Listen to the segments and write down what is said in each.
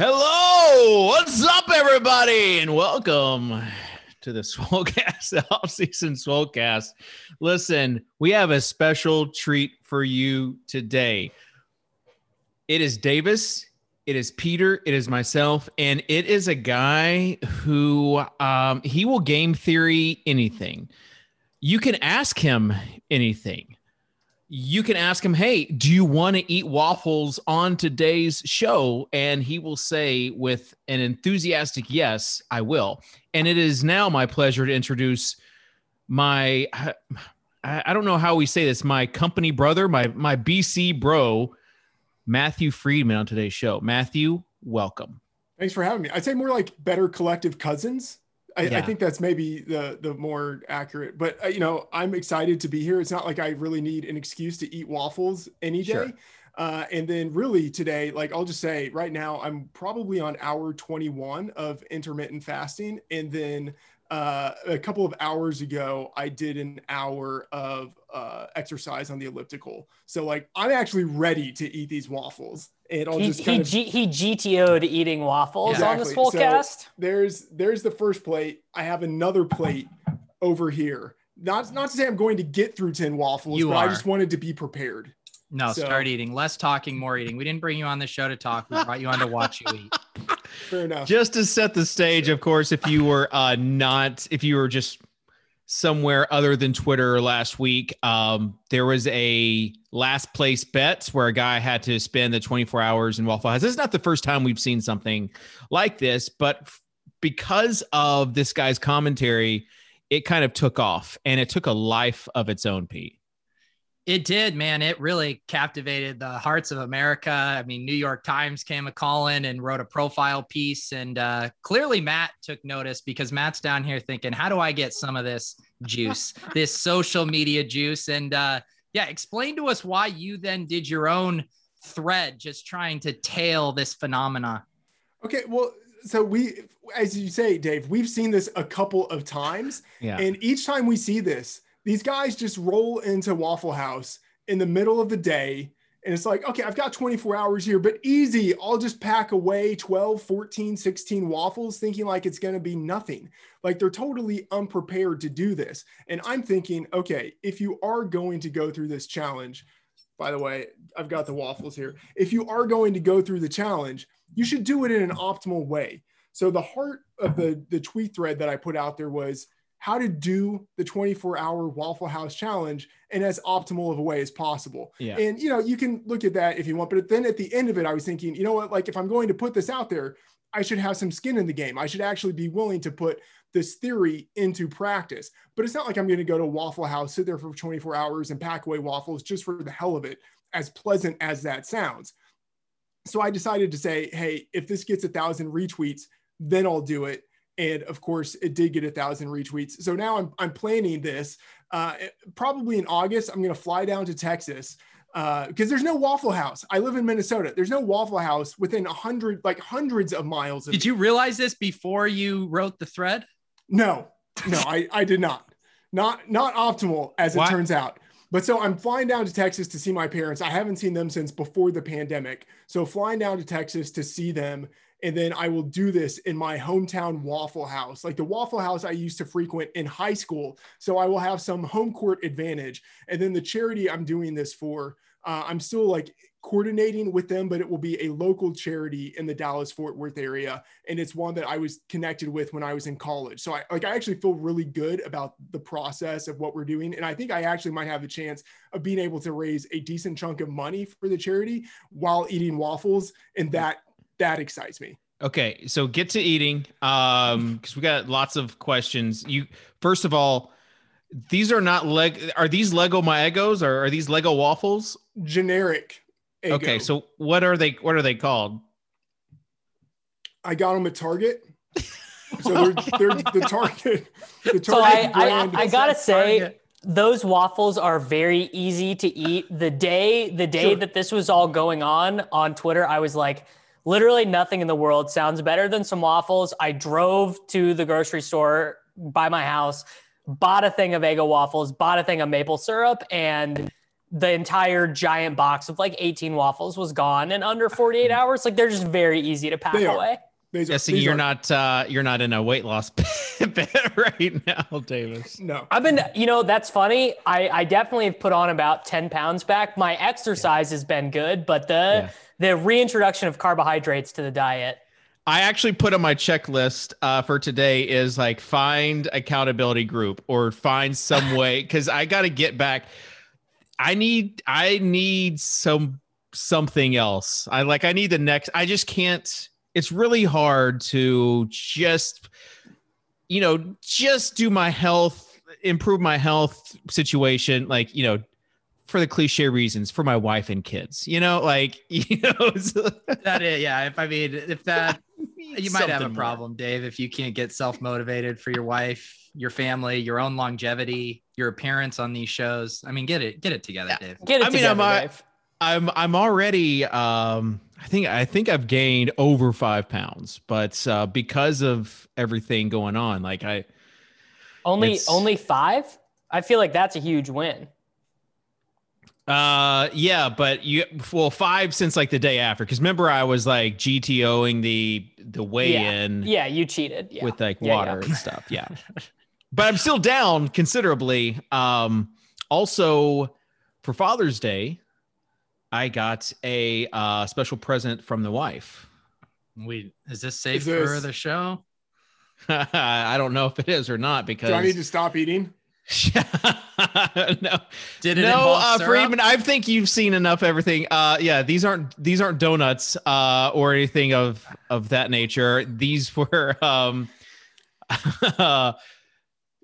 Hello, what's up, everybody, and welcome to the Swolecast, the off-season Swolecast. Listen, we have a special treat for you today. It is Davis, it is Peter, it is myself, and it is a guy who um, he will game theory anything. You can ask him anything you can ask him, Hey, do you want to eat waffles on today's show? And he will say, with an enthusiastic yes, I will. And it is now my pleasure to introduce my, I don't know how we say this, my company brother, my, my BC bro, Matthew Freedman on today's show. Matthew, welcome. Thanks for having me. I'd say more like better collective cousins. I, yeah. I, think that's maybe the the more accurate. But uh, you know, I'm excited to be here. It's not like I really need an excuse to eat waffles any day. Sure. Uh, and then really today, like I'll just say right now, I'm probably on hour 21 of intermittent fasting, and then uh, a couple of hours ago, I did an hour of uh, exercise on the elliptical. So like I'm actually ready to eat these waffles. And I'll he, just kind he, of he GTO'd eating waffles exactly. on this full so cast. There's there's the first plate. I have another plate over here. Not not to say I'm going to get through 10 waffles, you but are. I just wanted to be prepared. No, so, start eating. Less talking, more eating. We didn't bring you on the show to talk. We brought you on to watch you eat. Fair enough. Just to set the stage, of course, if you were uh, not, if you were just somewhere other than Twitter last week, um, there was a last place bets where a guy had to spend the 24 hours in Waffle House. This is not the first time we've seen something like this, but because of this guy's commentary, it kind of took off and it took a life of its own, Pete. It did, man. It really captivated the hearts of America. I mean, New York Times came a calling and wrote a profile piece, and uh, clearly Matt took notice because Matt's down here thinking, "How do I get some of this juice, this social media juice?" And uh, yeah, explain to us why you then did your own thread, just trying to tail this phenomena. Okay, well, so we, as you say, Dave, we've seen this a couple of times, yeah. and each time we see this these guys just roll into Waffle House in the middle of the day. And it's like, okay, I've got 24 hours here, but easy. I'll just pack away 12, 14, 16 waffles, thinking like it's going to be nothing. Like they're totally unprepared to do this. And I'm thinking, okay, if you are going to go through this challenge, by the way, I've got the waffles here. If you are going to go through the challenge, you should do it in an optimal way. So the heart of the, the tweet thread that I put out there was how to do the 24 hour Waffle House challenge in as optimal of a way as possible. Yeah. And, you know, you can look at that if you want. But then at the end of it, I was thinking, you know what, like if I'm going to put this out there, I should have some skin in the game. I should actually be willing to put this theory into practice. But it's not like I'm going to go to Waffle House, sit there for 24 hours and pack away waffles just for the hell of it, as pleasant as that sounds. So I decided to say, hey, if this gets a thousand retweets, then I'll do it and of course it did get a thousand retweets. So now i'm, I'm planning this uh, probably in august i'm going to fly down to texas because uh, there's no waffle house. I live in minnesota. There's no waffle house within a hundred like hundreds of miles of did you realize this before you wrote the thread? No. No i i did not. Not not optimal as it turns out. But so I'm flying down to Texas to see my parents. I haven't seen them since before the pandemic. So flying down to Texas to see them and then I will do this in my hometown Waffle House, like the Waffle House I used to frequent in high school. So I will have some home court advantage. And then the charity I'm doing this for, uh, I'm still like coordinating with them, but it will be a local charity in the Dallas Fort Worth area, and it's one that I was connected with when I was in college. So I like I actually feel really good about the process of what we're doing, and I think I actually might have a chance of being able to raise a decent chunk of money for the charity while eating waffles, and that that excites me. Okay, so get to eating um because we got lots of questions. You first of all, these are not leg are these Lego my Eggos or are these Lego waffles? Generic. Eggo. Okay, so what are they what are they called? I got them at Target. So they're, they're the Target. The Target so I, I, I, gotta say, Target those waffles are very easy to eat. The day the day sure. that this was all going on on Twitter, I was like, literally nothing in the world sounds better than some waffles. I drove to the grocery store by my house, bought a thing of Eggo waffles, bought a thing of maple syrup, and the entire giant box of like 18 waffles was gone in under 48 mm-hmm. hours. Like they're just very easy to pack away. These Guessing you're are. not uh, you're not in a weight loss bed right now, Davis. No, I've been. You know that's funny. I I definitely have put on about ten pounds back. My exercise yeah. has been good, but the yeah. The reintroduction of carbohydrates to the diet. I actually put on my checklist uh, for today is like find accountability group or find some way because I got to get back. I need I need some something else. I like I need the next. I just can't it's really hard to just you know just do my health improve my health situation like you know for the cliche reasons for my wife and kids you know like you know that is yeah if i mean if that you might have a problem more. dave if you can't get self-motivated for your wife your family your own longevity your appearance on these shows i mean get it get it together yeah. dave get it I together, mean, I'm, Dave. I'm I'm already um I think I think I've gained over five pounds, but uh, because of everything going on, like I only only five. I feel like that's a huge win. Uh, yeah, but you well five since like the day after because remember I was like GTOing the the weigh in. Yeah, yeah you cheated yeah. with like water yeah, and stuff. Yeah, but I'm still down considerably. Um, also for Father's Day, I got a uh, special present from the wife. We is this safe is this... for the show? I don't know if it is or not because do I need to stop eating? no, did it? No, uh, Freedman. I think you've seen enough everything. Uh, yeah, these aren't these aren't donuts uh, or anything of of that nature. These were um,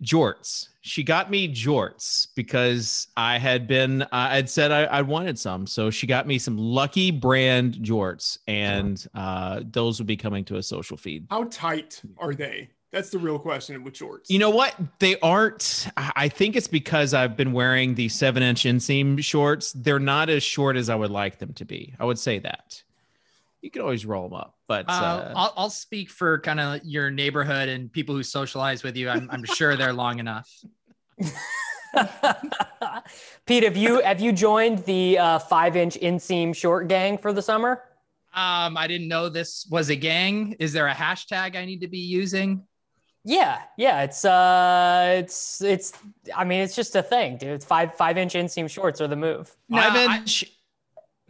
jorts she got me jorts because I had been uh, I'd said I, I, wanted some, so she got me some Lucky Brand jorts, and uh, those will be coming to a social feed. How tight are they? That's the real question with shorts. You know what? They aren't. I think it's because I've been wearing the seven inch inseam shorts. They're not as short as I would like them to be. I would say that you can always roll them up. But uh, uh, I'll, I'll speak for kind of your neighborhood and people who socialize with you. I'm, I'm sure they're long enough. Pete, have you have you joined the uh, five inch inseam short gang for the summer? Um, I didn't know this was a gang. Is there a hashtag I need to be using? Yeah, yeah, it's uh, it's it's. I mean, it's just a thing, dude. It's five five inch inseam shorts are the move. Five inch.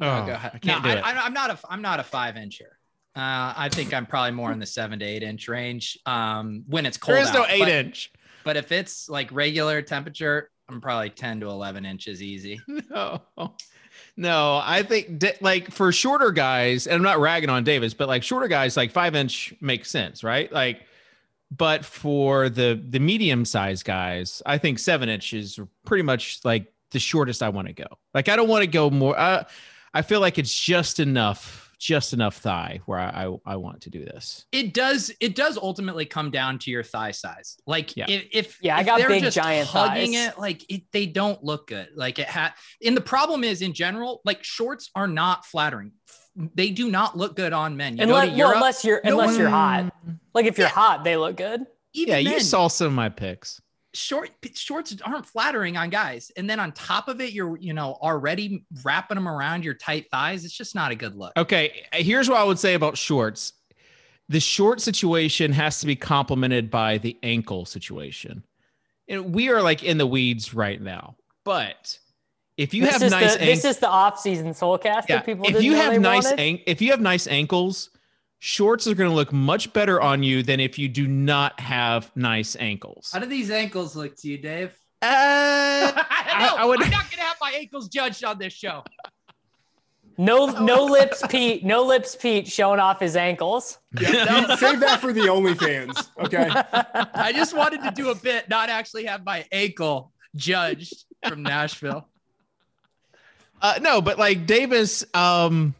I, oh, go ahead. I can't no, do I, it. I, am not a I'm not a five incher. Uh, I think I'm probably more in the seven to eight inch range. Um, when it's cold. There is out. no eight but, inch. But if it's like regular temperature, I'm probably 10 to 11 inches easy. No. No, I think like for shorter guys, and I'm not ragging on Davis, but like shorter guys, like five inch makes sense, right? Like, but for the the medium sized guys, I think seven inch is pretty much like the shortest I want to go. Like, I don't want to go more. Uh, I feel like it's just enough just enough thigh where I, I, I want to do this. It does it does ultimately come down to your thigh size. Like yeah. if, if yeah, if I got big giant hugging thighs. it, like it, they don't look good. Like it had. And the problem is in general, like shorts are not flattering. They do not look good on men. You unless, Europe, well, unless you're no unless one, you're hot. Like if you're yeah. hot, they look good. Even yeah, men, you saw some of my pics short shorts aren't flattering on guys and then on top of it you're you know already wrapping them around your tight thighs it's just not a good look okay here's what i would say about shorts the short situation has to be complemented by the ankle situation and we are like in the weeds right now but if you this have nice the, this is the off-season Swolecast yeah, people if you have nice an- if you have nice ankles shorts are going to look much better on you than if you do not have nice ankles. How do these ankles look to you, Dave? Uh, I, I, would... I'm not going to have my ankles judged on this show. No, no lips, Pete. No lips, Pete, showing off his ankles. Yeah, no. Save that for the OnlyFans. Okay. I just wanted to do a bit, not actually have my ankle judged from Nashville. Uh, no, but like Davis, um,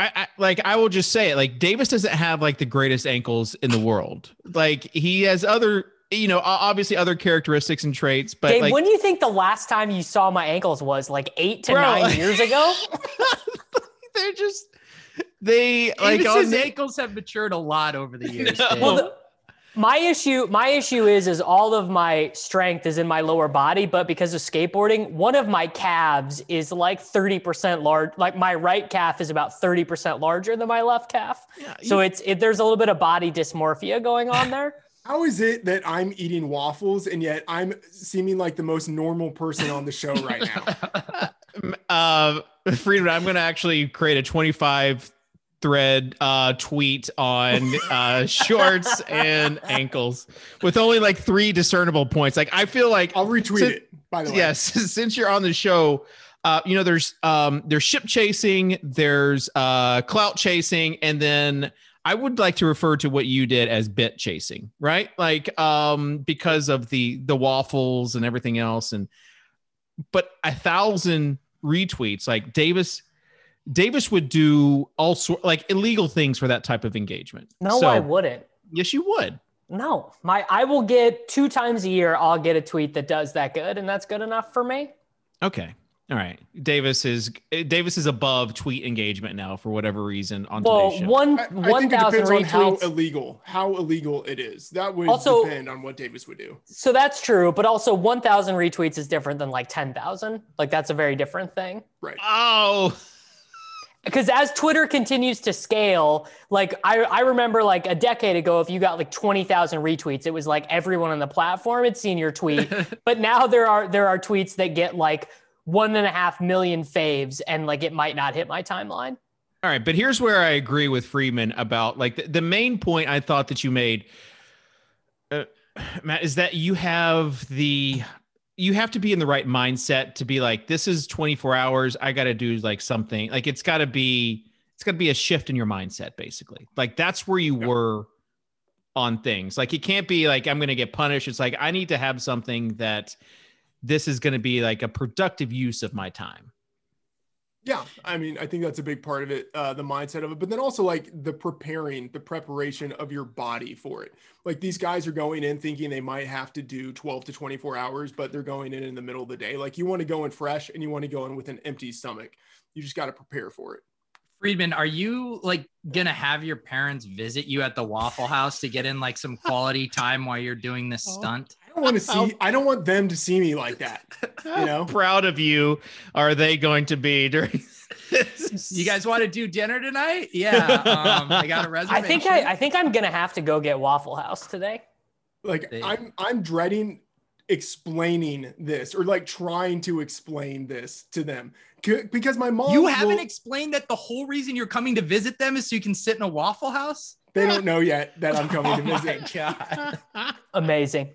I, I, like I will just say it like Davis doesn't have like the greatest ankles in the world. Like he has other you know obviously other characteristics and traits but Dave, like, when do you think the last time you saw my ankles was like 8 to bro, 9 years ago? they're just they like his ankles have matured a lot over the years. No. Well, the, My issue, my issue is, is all of my strength is in my lower body, but because of skateboarding, one of my calves is like 30% large. Like my right calf is about 30% larger than my left calf. Yeah, so it's, it, there's a little bit of body dysmorphia going on there. How is it that I'm eating waffles and yet I'm seeming like the most normal person on the show right now? uh, Freedman, I'm going to actually create a 25 thread uh, tweet on uh, shorts and ankles with only like three discernible points. Like I feel like I'll retweet since, it. By the way, yes, since you're on the show, uh, you know there's um, there's ship chasing, there's uh, clout chasing, and then I would like to refer to what you did as bit chasing, right? Like um, because of the the waffles and everything else, and but a thousand retweets like Davis Davis would do all sort like illegal things for that type of engagement. No, so, I wouldn't. Yes, you would. No, my I will get two times a year. I'll get a tweet that does that good, and that's good enough for me. Okay, all right. Davis is Davis is above tweet engagement now for whatever reason on well, today's show. One I, I one thousand retweets. how illegal how illegal it is. That would also, depend on what Davis would do. So that's true, but also one thousand retweets is different than like ten thousand. Like that's a very different thing. Right. Oh because as Twitter continues to scale, like I, I remember like a decade ago, if you got like 20,000 retweets, it was like everyone on the platform had seen your tweet. but now there are there are tweets that get like one and a half million faves and like it might not hit my timeline. All right, but here's where I agree with Freedman about like the, the main point I thought that you made, uh, Matt, is that you have the you have to be in the right mindset to be like this is 24 hours. I got to do like something. Like it's got to be it's got to be a shift in your mindset basically. Like that's where you were on things. Like it can't be like i'm going to get punished. It's like i need to have something that this is going to be like a productive use of my time yeah, I mean, I think that's a big part of it, uh, the mindset of it, but then also like the preparing, the preparation of your body for it. Like these guys are going in thinking they might have to do 12 to 24 hours, but they're going in in the middle of the day. Like you want to go in fresh and you want to go in with an empty stomach. You just got to prepare for it. Freedman, are you like gonna have your parents visit you at the Waffle House to get in like some quality time while you're doing this oh. stunt? I don't want to see. I don't want them to see me like that. You know, proud of you are they going to be during? you guys want to do dinner tonight? Yeah, um, I got a reservation. I think I, I think I'm gonna have to go get Waffle House today. Like I'm I'm dreading explaining this or like trying to explain this to them because my mom you haven't will, explained that the whole reason you're coming to visit them is so you can sit in a waffle house they don't know yet that i'm coming oh to visit God. amazing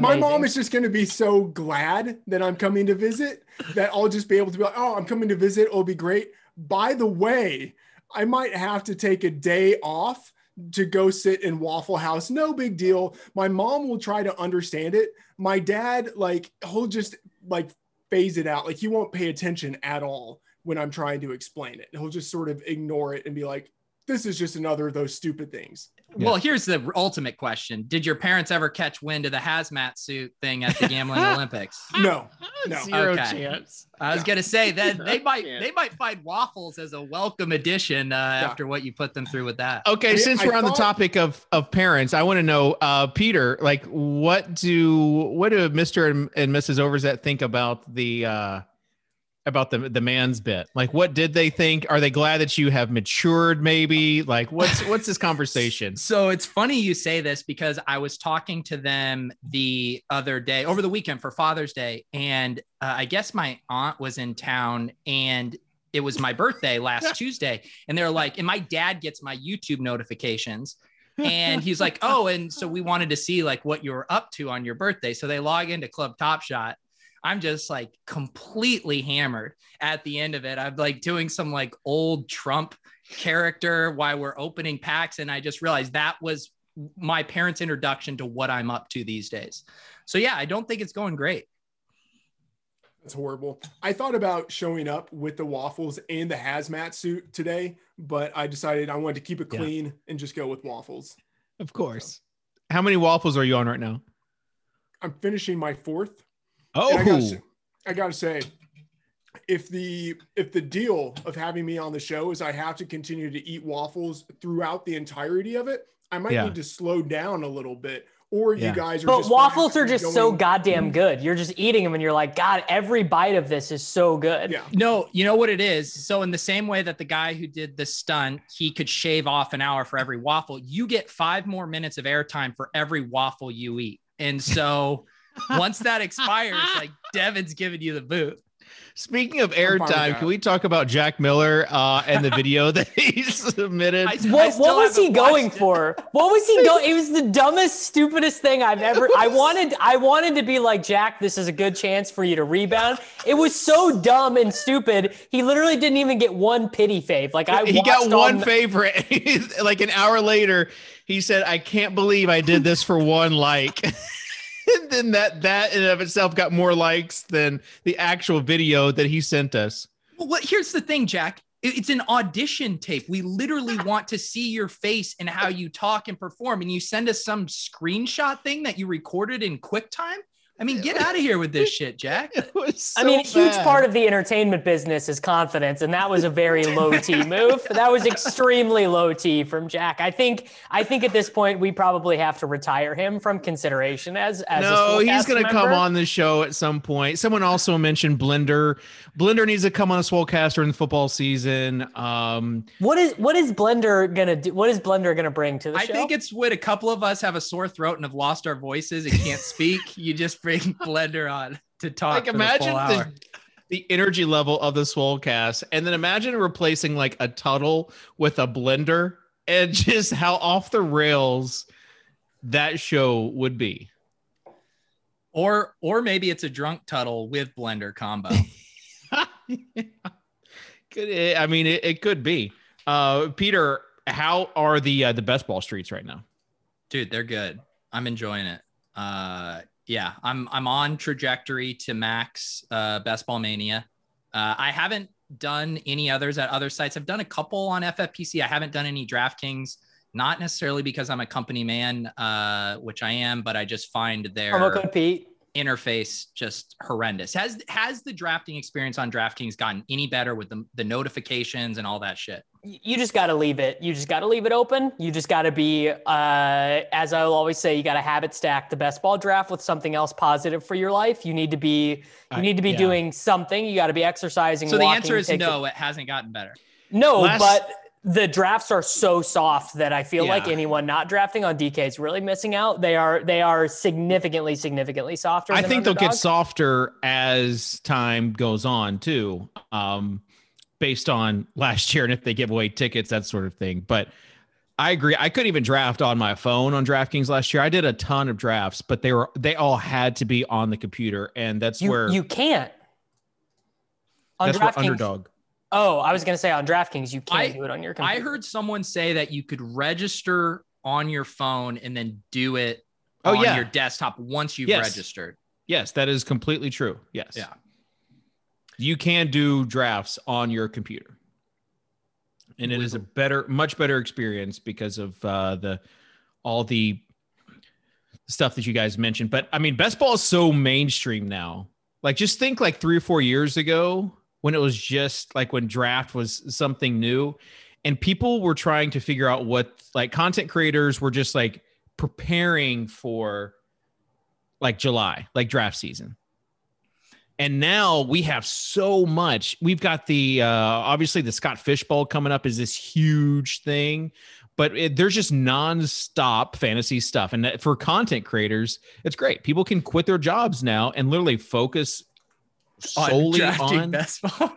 my mom is just going to be so glad that I'm coming to visit that I'll just be able to be like, oh, I'm coming to visit. It'll be great. By the way, I might have to take a day off to go sit in Waffle House. No big deal. My mom will try to understand it. My dad, like, he'll just like phase it out. Like, he won't pay attention at all when I'm trying to explain it. He'll just sort of ignore it and be like, this is just another of those stupid things. Well, here's the ultimate question: Did your parents ever catch wind of the hazmat suit thing at the gambling Olympics? No, no, zero okay. chance. I was gonna say that they might they might find waffles as a welcome addition uh, yeah. after what you put them through with that. Okay, I, since I we're thought... on the topic of of parents, I want to know, uh, Peter, like, what do what do Mister and, and Mrs. Overzet think about the uh, about the the man's bit. Like, what did they think? Are they glad that you have matured? Maybe like what's what's this conversation? So it's funny you say this because I was talking to them the other day over the weekend for Father's Day, and uh, I guess my aunt was in town and. It was my birthday last Tuesday, and they're like, and my dad gets my YouTube notifications, and he's like, "Oh, and so we wanted to see like what you were up to on your birthday." So they log into Club Top Shot, I'm just like completely hammered at the end of it. I'm like doing some like old Trump character while we're opening packs. And I just realized that was my parents' introduction to what I'm up to these days. So yeah, I don't think it's going great. That's horrible. I thought about showing up with the waffles and the hazmat suit today, but I decided I wanted to keep it clean yeah. and just go with waffles. Of course. So. How many waffles are you on right now? I'm finishing my fourth. Oh, I gotta, oh. say, I gotta say, if the if the deal of having me on the show is I have to continue to eat waffles throughout the entirety of it, I might yeah. need to slow down a little bit. Or yeah. you guys are but waffles are just going... so goddamn good. You're just eating them and you're like god every bite of this is so good. Yeah. No you know what it is? So in the same way that the guy who did the stunt he could shave off an hour for every waffle you get five more minutes of airtime for every waffle you eat. And so once that expires like devin's giving you the boot Speaking of airtime, can we talk about Jack Miller uh, and the video that he submitted? I, what, what was he going it. for? What was he going? It was the dumbest, stupidest thing I've ever. I wanted, I wanted to be like Jack. This is a good chance for you to rebound. It was so dumb and stupid. He literally didn't even get one pity fave. Like I, he got one favorite. like an hour later, he said, "I can't believe I did this for one like." And then that that in of itself got more likes than the actual video that he sent us. Well, here's the thing, Jack. It's an audition tape. We literally ah. want to see your face and how you talk and perform. And you send us some screenshot thing that you recorded in QuickTime. I mean, get out of here with this shit, Jack. So I mean, a huge part of the entertainment business is confidence, and that was a very low T move. That was extremely low T from Jack. I think I think at this point we probably have to retire him from consideration as as No, he's going to come on the show at some point. Someone also mentioned Blender. Blender needs to come on a Swolecast in the football season. Um, what is what is Blender going to do? What is Blender going to bring to the I show? I think it's when a couple of us have a sore throat and have lost our voices and can't speak. You just bring Blender on to talk. Like imagine the, the, energy level of the Swolecast, and then imagine replacing like a Tuttle with a Blender, and just how off the rails that show would be. Or or maybe it's a drunk Tuttle with Blender combo. could I mean it, it could be. Uh, Peter, how are the uh, the best ball streets right now? Dude, they're good. I'm enjoying it. Uh, yeah, I'm I'm on trajectory to max uh, Best Ball Mania. Uh, I haven't done any others at other sites. I've done a couple on FFPC. I haven't done any DraftKings, not necessarily because I'm a company man, uh, which I am, but I just find their promo code Pete interface just horrendous. Has has the drafting experience on DraftKings gotten any better with the, the notifications and all that shit? You just got to leave it. You just got to leave it open. You just got to be, uh, as I'll always say, you got to habit stack the best ball draft with something else positive for your life. You need to be, you need to be yeah. doing something. You got to be exercising. So the answer is no. It hasn't gotten better. No, Last, but the drafts are so soft that I feel yeah. like anyone not drafting on DK is really missing out. They are they are significantly significantly softer. I think they'll get softer as time goes on too, um, based on last year and if they give away tickets that sort of thing. But I agree. I couldn't even draft on my phone on DraftKings last year. I did a ton of drafts, but they were they all had to be on the computer, and that's you, where you can't. On that's DraftKings, underdog Oh, I was going to say on DraftKings, you can't I, do it on your computer. I heard someone say that you could register on your phone and then do it oh, on yeah. your desktop once you've yes. registered. Yes, that is completely true. Yes. Yeah. You can do drafts on your computer. And it is a better, much better experience because of uh, the all the stuff that you guys mentioned. But I mean, best ball is so mainstream now. Like, just think like three or four years ago, when it was just like when draft was something new and people were trying to figure out what like content creators were just like preparing for like July, like draft season. And now we have so much. We've got the uh obviously the Scott Fish Bowl coming up is this huge thing, but it, there's just nonstop fantasy stuff. And for content creators, it's great. People can quit their jobs now and literally focus solely on, best ball.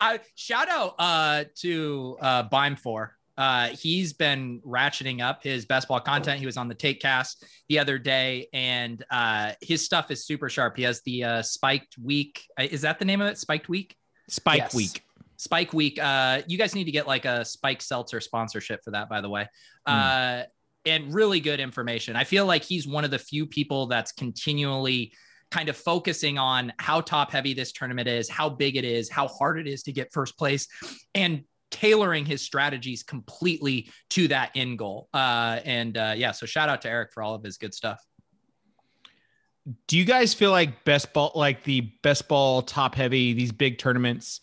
I shout out uh, to uh, Bime for. Uh, he's been ratcheting up his best ball content. He was on the Take Cast the other day, and uh, his stuff is super sharp. He has the uh, Spiked Week. Uh, is that the name of it? Spiked Week. Spike yes. Week. Spike Week. Uh, you guys need to get like a Spike Seltzer sponsorship for that, by the way. Mm. Uh, and really good information. I feel like he's one of the few people that's continually kind of focusing on how top heavy this tournament is, how big it is, how hard it is to get first place, and tailoring his strategies completely to that end goal. Uh, and uh, yeah, so shout out to Eric for all of his good stuff. Do you guys feel like best ball, like the best ball top heavy, these big tournaments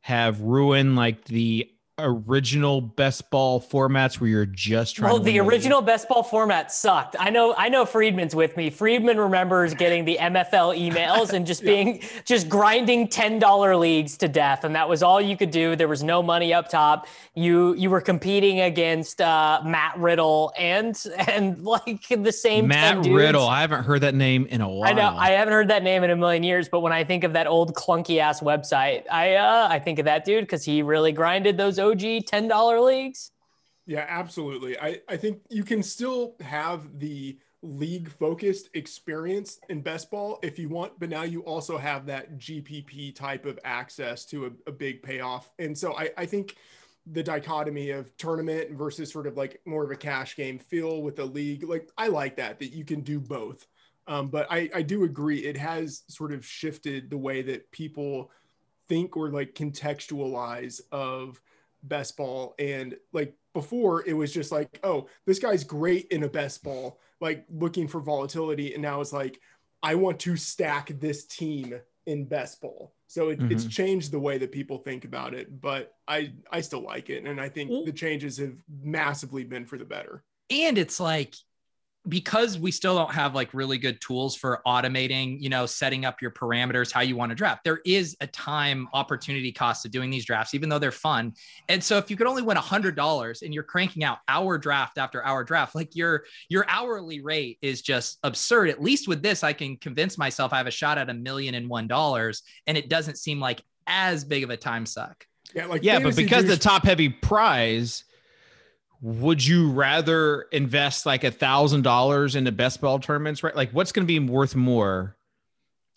have ruined like the original best ball formats where you're just trying well the original best ball format sucked. I know i know freedman's with me. Freedman remembers getting the mfl emails and just being yeah. just grinding $10 leagues to death and that was all you could do. There was no money up top. You you were competing against uh, matt riddle and and like the same matt riddle. I haven't heard that name in a while i know. i haven't heard that name in a million years but when i think of that old clunky ass website i uh i think of that dude because he really grinded those OG $10 leagues? Yeah, absolutely. I, I think you can still have the league focused experience in best ball if you want, but now you also have that GPP type of access to a, a big payoff. And so I, I think the dichotomy of tournament versus sort of like more of a cash game feel with the league, like I like that, that you can do both. Um, but I, I do agree it has sort of shifted the way that people think or like contextualize of best ball. And like before it was just like oh this guy's great in a best ball like looking for volatility. And now it's like i want to stack this team in best ball. So it, mm-hmm. it's changed the way that people think about it but i i still like it. And i think the changes have massively been for the better. And it's like because we still don't have like really good tools for automating, you know, setting up your parameters, how you want to draft, there is a time opportunity cost to doing these drafts, even though they're fun. And so if you could only win a hundred dollars and you're cranking out hour draft after hour draft, like your, your hourly rate is just absurd. At least with this, I can convince myself I have a shot at a million and one dollars and it doesn't seem like as big of a time suck. Yeah. Like, yeah, but because the top heavy prize, would you rather invest like a thousand dollars into best ball tournaments right like what's going to be worth more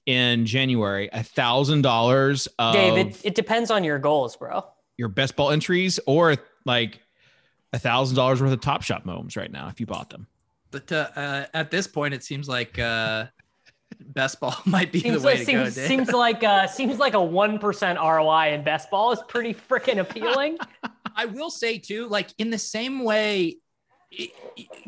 in january a thousand dollars dave it, it depends on your goals bro your best ball entries or like a thousand dollars worth of top shot moms right now if you bought them but uh, uh, at this point it seems like uh best ball might be seems the way like, to seems, go. Dave. Seems like uh, seems like a one percent ROI in best ball is pretty freaking appealing. I will say too, like in the same way,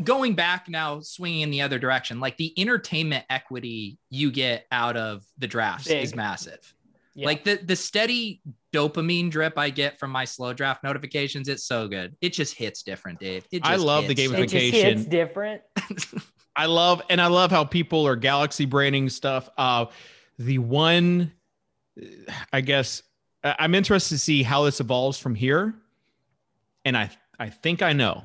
going back now, swinging in the other direction, like the entertainment equity you get out of the drafts Big. is massive. Yeah. Like the the steady dopamine drip I get from my slow draft notifications, it's so good. It just hits different, Dave. I love hits. the gamification. It just hits different. I love and I love how people are galaxy branding stuff. Uh, the one, I guess, I'm interested to see how this evolves from here and I I think I know.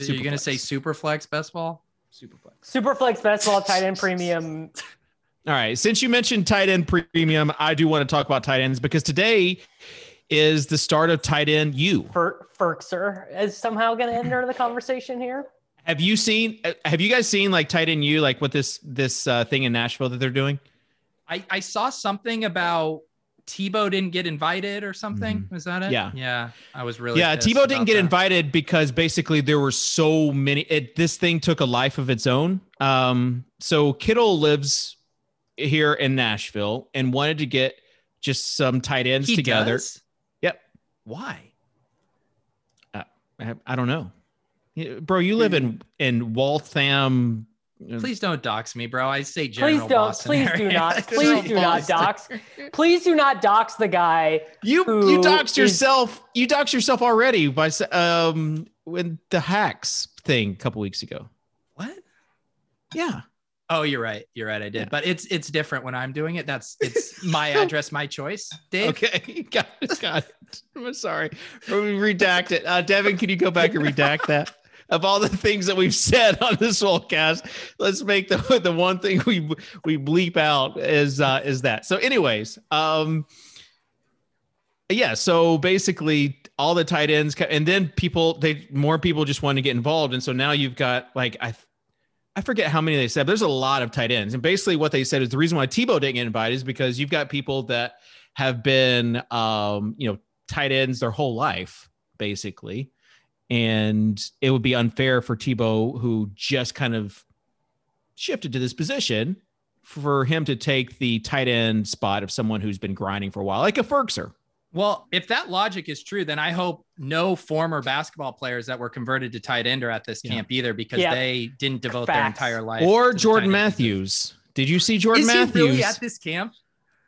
Are you going to say Superflex best ball? Superflex. Superflex best ball tight end premium. All right. Since you mentioned tight end premium, I do want to talk about tight ends because today is the start of tight end U. Fer- Ferkser is somehow going to enter the conversation here. Have you seen? Have you guys seen like tight end U, like what this this uh, thing in Nashville that they're doing? I I saw something about Tebow didn't get invited or something. Mm-hmm. Was that it? Yeah. Yeah. I was really Yeah, Tebow didn't get that. invited because basically there were so many it this thing took a life of its own. Um so Kittle lives here in Nashville and wanted to get just some tight ends he together. Does? Yep. Why? Uh, I, I don't know. Bro, you live in in Waltham, Please don't dox me, bro. I say general. Please don't. Boston please area. do not. Please do not dox. Please do not dox the guy. You you doxed is, yourself. You doxed yourself already by um when the hacks thing a couple weeks ago. What? Yeah. Oh, you're right. You're right. I did, yeah. but it's it's different when I'm doing it. That's it's my address, my choice. Dave. Okay, got it. Got it. I'm sorry. Redact it. Uh, Devin, can you go back and redact that? Of all the things that we've said on this Swolecast, let's make the the one thing we we bleep out is uh, is that. So, anyways, um, yeah. So basically, all the tight ends, and then people, they more people just want to get involved, and so now you've got like I. I forget how many they said. there's a lot of tight ends, and basically what they said is the reason why Tebow didn't get invited is because you've got people that have been, um, you know, tight ends their whole life, basically, and it would be unfair for Tebow, who just kind of shifted to this position, for him to take the tight end spot of someone who's been grinding for a while, like a Ferkser. Well, if that logic is true, then I hope no former basketball players that were converted to tight end are at this yeah. camp either because yeah. they didn't devote Facts. their entire life. Or Jordan Matthews. Did you see Jordan is Matthews? He really at this camp?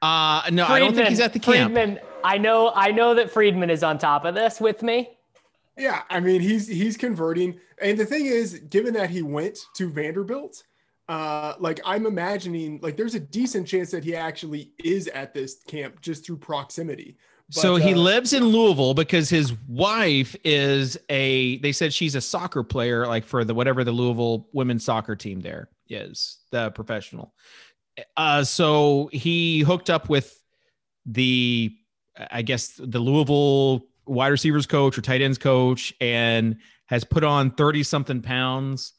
Uh no, Freedman, I don't think he's at the camp. Freedman, I know, I know that Freedman is on top of this with me. Yeah, I mean he's he's converting, and the thing is, given that he went to Vanderbilt, uh, like I'm imagining, like there's a decent chance that he actually is at this camp just through proximity. But, so he uh, lives in Louisville because his wife is a. They said she's a soccer player, like for the whatever the Louisville women's soccer team there is, the professional. Uh, so he hooked up with the, I guess the Louisville wide receivers coach or tight ends coach, and has put on thirty something pounds.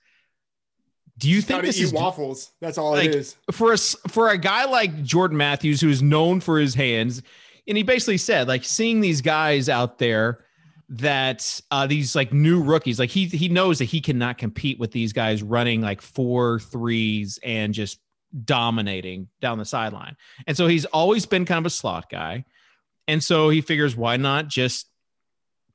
Do you think this is waffles? That's all like, it is for a for a guy like Jordan Matthews, who is known for his hands and he basically said like seeing these guys out there that uh, these like new rookies, like he he knows that he cannot compete with these guys running like four threes and just dominating down the sideline. And so he's always been kind of a slot guy. And so he figures why not just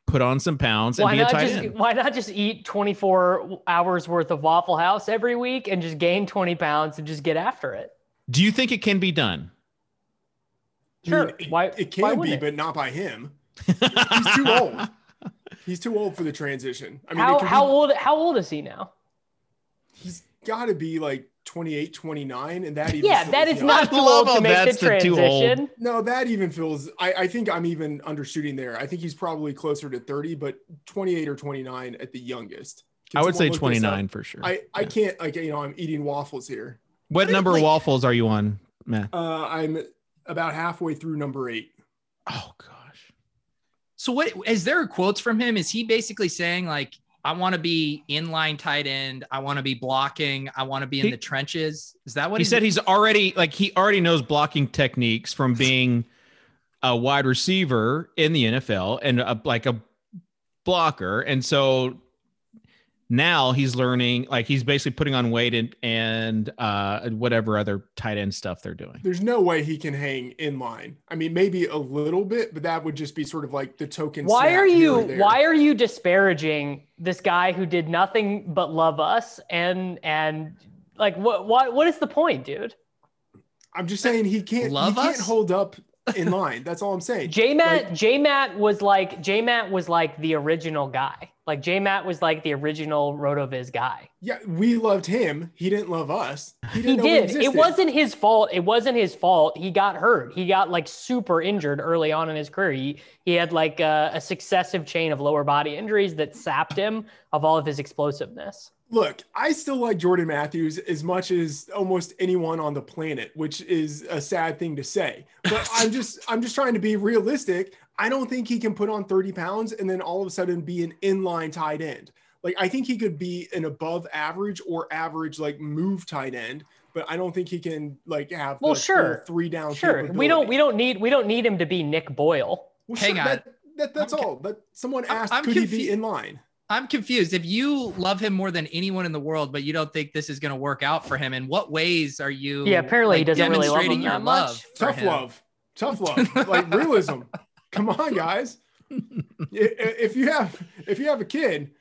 put on some pounds and why be a tight just, end. Why not just eat 24 hours worth of Waffle House every week and just gain 20 pounds and just get after it? Do you think it can be done? Sure. I mean, why it can why be, but not by him. He's too old. He's too old for the transition. I mean, how, how be, old? How old is he now? He's got to be like 28, 29, and that even yeah, that is not too old to make the transition. No, that even feels. I, I think I'm even undershooting there. I think he's probably closer to 30, but 28 or 29 at the youngest. Can I would say 29 for sure. I, I can't like you know I'm eating waffles here. What number like, waffles are you on, Matt? Uh, I'm about halfway through number eight. Oh gosh. So what is there a quotes from him? Is he basically saying like I want to be inline tight end. I want to be blocking. I want to be in he, the trenches. Is that what he said? He's already like he already knows blocking techniques from being a wide receiver in the NFL and a, like a blocker. And so now he's learning like he's basically putting on weight and and uh whatever other tight end stuff they're doing. There's no way he can hang in line. I mean maybe a little bit but that would just be sort of like the token why are you why are you disparaging this guy who did nothing but love us and and like what what what is the point dude? I'm just saying he can't love he can't hold up in line that's all i'm saying j matt like, j matt was like j matt was like the original guy like J Matt was like the original Rotoviz guy. Yeah, we loved him. He didn't love us. He, he did. it wasn't his fault. It wasn't his fault. He got hurt. He got like super injured early on in his career. He he had like a, a successive chain of lower body injuries that sapped him of all of his explosiveness. Look, I still like Jordan Matthews as much as almost anyone on the planet, which is a sad thing to say. But I'm just I'm just trying to be realistic. I don't think he can put on 30 pounds and then all of a sudden be an inline tight end. Like I think he could be an above average or average like move tight end, but I don't think he can like have well, sure, three down. Sure, we don't we don't need we don't need him to be Nick Boyle. Well, Hang sure, on, that, that, that's I'm, all. But someone asked, I'm could confu- he be in line? I'm confused. If you love him more than anyone in the world, but you don't think this is going to work out for him, in what ways are you? Yeah, apparently like, he doesn't really love him your that love. Much. Tough him. love, tough love, like realism. Come on, guys. if you have if you have a kid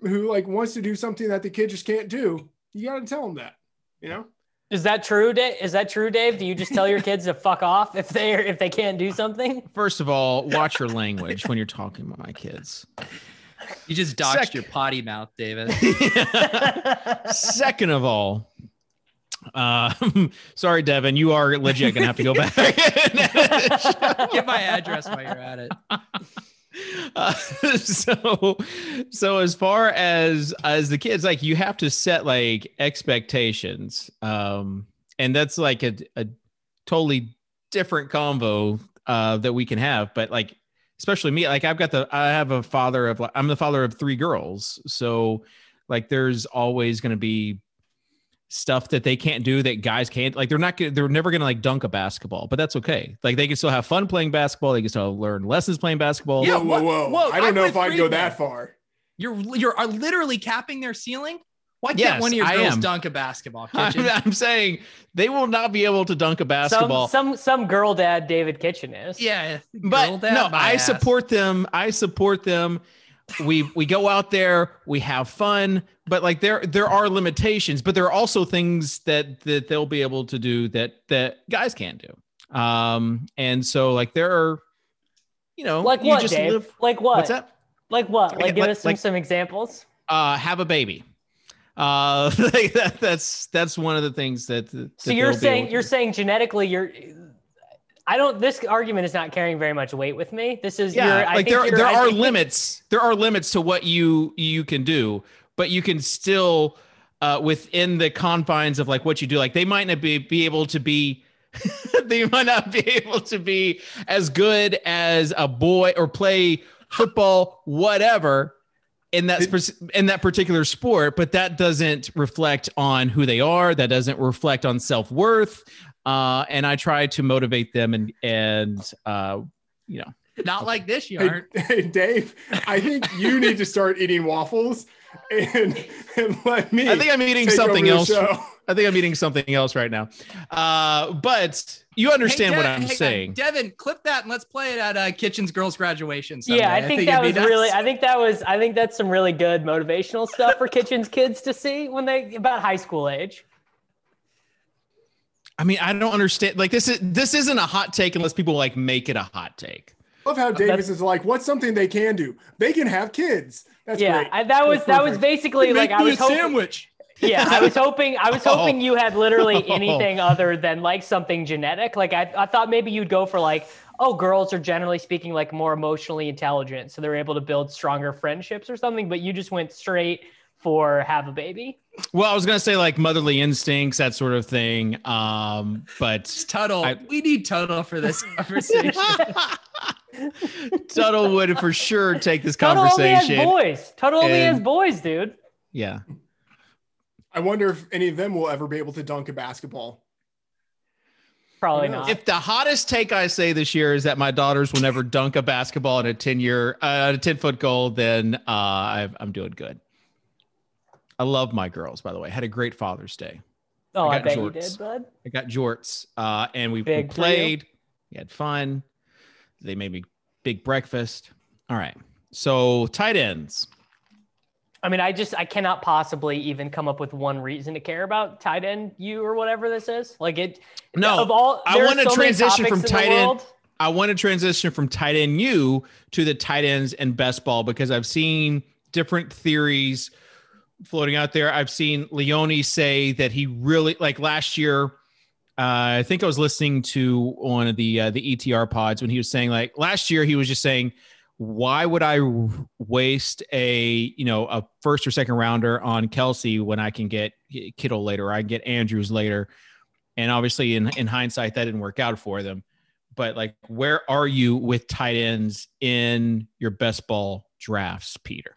who like wants to do something that the kid just can't do, you got to tell them that. You know. Is that true, Dave? Is that true, Dave? Do you just tell your kids to fuck off if they if they can't do something? First of all, watch your language when you're talking about my kids. You just doxed Second. your potty mouth, David. Second of all, uh, sorry, Devin, you are legit gonna have to go back. Get my address while you're at it. Uh, so, so as far as as the kids, like you have to set like expectations, um, and that's like a, a totally different combo uh, that we can have. But like, especially me, like I've got the I have a father of I'm the father of three girls, so like there's always going to be stuff that they can't do that guys can't like they're not they're never gonna like dunk a basketball but that's okay. Like they can still have fun playing basketball they can still learn lessons playing basketball. Yeah whoa whoa, whoa. i don't I'm know if i'd go that far. You're you're literally capping their ceiling why can't yes, one of your girls dunk a basketball? I'm, I'm, saying they will not be able to dunk a basketball. Some some, some girl dad David Kitchen is. Yeah, but no, I ass. support them. I support them we we go out there, we have fun, but like there there are limitations, but there are also things that that they'll be able to do that that guys can't do. Um, and so like there are, you know, like you what, just Dave? live. Like what? What's that? Like what? Like, Like- give like- us some, like- some examples. Uh, have a baby. Uh, like that, that's that's one of the things that. that So you're saying you're saying genetically you're. I don't. This argument is not carrying very much weight with me. This is. yeah, you're, I like think there there I are limits. There are limits to what you you can do, but you can still uh, within the confines of like what you do. Like they might not be be able to be. they might not be able to be as good as a boy or play football, whatever, in that spec- in that particular sport. But that doesn't reflect on who they are. That doesn't reflect on self worth. Uh, and I try to motivate them and and uh, you know Not like this, you Hey, aren't. hey, Dave, I think you need to start eating waffles and, and let me. I think I'm eating something else. I think I'm eating something else right now. Uh, but you understand Hey, what I'm hey, saying. Devin, clip that and let's play it at uh, Kitchen's girls' graduation. Someday. Yeah, I think that was it'd really. nice. I think that was. I think that's some really good motivational stuff for Kitchen's kids to see when they about high school age. I mean, I don't understand. Like this is this isn't a hot take unless people like make it a hot take. love how Davis is like, what's something they can do? They can have kids. That's yeah, great. I, that was that was basically like Make I me was a hoping. sandwich. Yeah, I was hoping. I was hoping Oh. you had literally Oh. anything other than like something genetic. Like I, I thought maybe you'd go for like, oh, girls are generally speaking like more emotionally intelligent, so they're able to build stronger friendships or something. But you just went straight for have a baby. Well, I was gonna say like motherly instincts, that sort of thing. Um, but Tuttle. I- we need Tuttle for this conversation. Tuttle would for sure take this conversation. Tuttle only has conversation. boys. Tuttle only has and- boys, dude. Yeah. I wonder if any of them will ever be able to dunk a basketball. Probably not. If the hottest take I say this year is that my daughters will never dunk a basketball at a 10 year, uh, a 10 foot goal, then uh, I, I'm doing good. I love my girls, by the way. Had a great Father's Day. oh, I I, got bet you did, bud. I got jorts, uh, and we, we you. played. We had fun. They made me big breakfast. All right. So tight ends. I mean, I just I cannot possibly even come up with one reason to care about tight end you or whatever this is. Like it. No, of all, I wanna so transition from tight end- I want to transition from tight end you to the tight ends and best ball because I've seen different theories floating out there. I've seen Leone say that he really like last year. Uh, I think I was listening to one of the uh, the ETR pods when he was saying like last year he was just saying, why would I waste a you know a first or second rounder on Kelce when I can get Kittle later, I can get Andrews later, and obviously in in hindsight that didn't work out for them. But like where are you with tight ends in your best ball drafts peter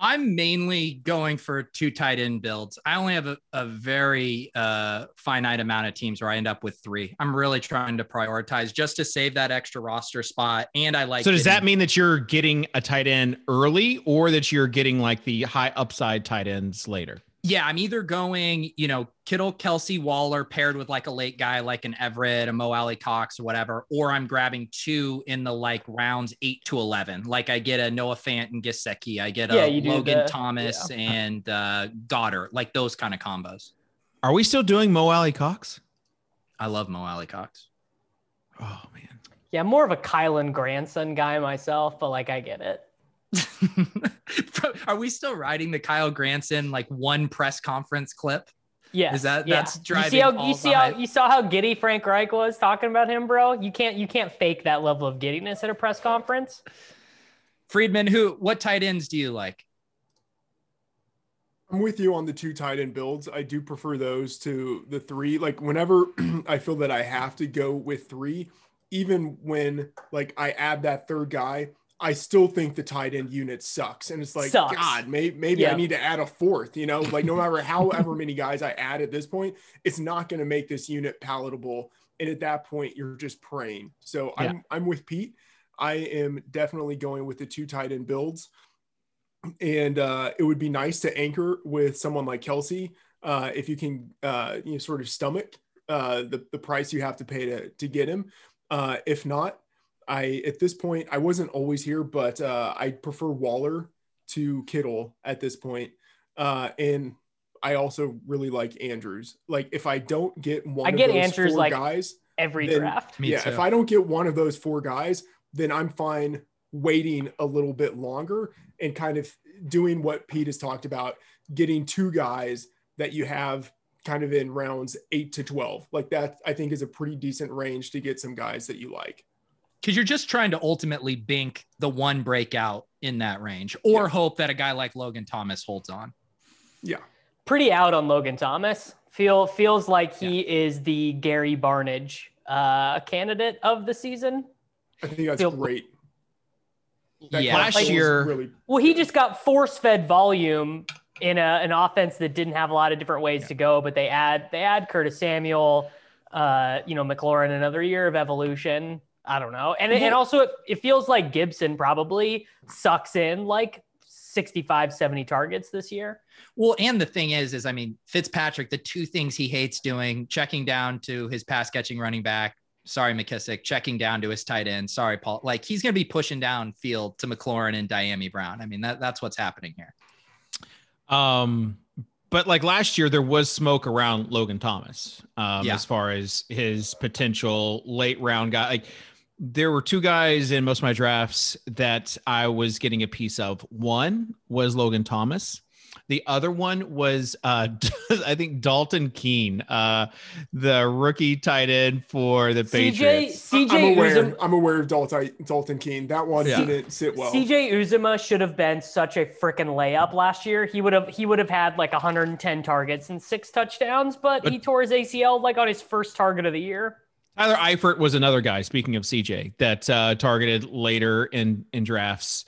I'm mainly going for two tight end builds. I only have a, a very uh, finite amount of teams where I end up with three. I'm really trying to prioritize just to save that extra roster spot. And I like. so does that mean that you're getting a tight end early or that you're getting like the high upside tight ends later Yeah, I'm either going, you know, Kittle, Kelce, Waller paired with like a late guy like an Everett, a Mo Alie-Cox, or whatever, or I'm grabbing two in the like rounds eight to eleven. Like I get a Noah Fant and Gesicki, I get a Yeah, you Logan the- Thomas and uh, Goedert, like those kind of combos. are we still doing mo alie-cox I love Mo Alie-Cox. oh man Yeah, I'm more of a Kylen Granson guy myself, but like I get it. Are we still riding the Kylen Granson like one press conference clip? Yes, Is that- yeah. that's You see driving how all you see how you saw how giddy Frank Reich was talking about him, bro. You can't you can't fake that level of giddiness at a press conference. Freedman, who what tight ends do you like? I'm with you on the two tight end builds. I do prefer those to the three. Like whenever I feel that I have to go with three, even when like I add that third guy, I still think the tight end unit sucks. And it's like, Sucks. God, may, maybe Yeah. I need to add a fourth, you know, like no matter however many guys I add at this point, it's not going to make this unit palatable. And at that point, you're just praying. So I'm, I'm with Pete. I am definitely going with the two tight end builds. And uh, it would be nice to anchor with someone like Kelce uh, if you can, uh, you know, sort of stomach uh, the, the price you have to pay to, to get him. Uh, if not, I at this point I wasn't always here, but uh, I prefer Waller to Kittle at this point. Uh, and I also really like Andrews. Like if I don't get one I of get those Andrews, four like- guys, every then, draft. yeah, too. if I don't get one of those four guys, then I'm fine waiting a little bit longer and kind of doing what Pete has talked about, getting two guys that you have kind of in rounds eight to 12. Like that, I think is a pretty decent range to get some guys that you like. Because you're just trying to ultimately bink the one breakout in that range or yeah. hope that a guy like Logan Thomas holds on. Yeah. Pretty out on Logan Thomas. Feel feels like he yeah. is the Gary Barnidge uh, candidate of the season. I think that's Feel, great. That yeah, last year. Really... Well, he just got force fed volume in a, an offense that didn't have a lot of different ways yeah. to go, but they add they add Curtis Samuel, uh, you know, McLaurin another year of evolution. I don't know, and and also it, it feels like Gibson probably sucks in like 65, 70 targets this year. Well, and the thing is, is I mean, Fitzpatrick, the two things he hates doing, checking down to his pass catching running back. Sorry, McKissic, checking down to his tight end. Sorry, Paul. Like he's going to be pushing down field to McLaurin and Dyami Brown. I mean, that, that's what's happening here. Um, but like last year, there was smoke around Logan Thomas um, yeah. as far as his potential late round guy. Like there were two guys in most of my drafts that I was getting a piece of. One was Logan Thomas. The other one was, uh, I think Dalton Keene, uh, the rookie tight end for the Patriots. CJ, CJ I'm aware. Uzum- I'm aware of Dalton, Dalton Keene. That one yeah. didn't sit well. CJ Uzomah should have been such a freaking layup last year. He would have he would have had like 110 targets and six touchdowns, but, but he tore his ACL like on his first target of the year. Tyler Eifert was another guy. Speaking of CJ, that uh, targeted later in in drafts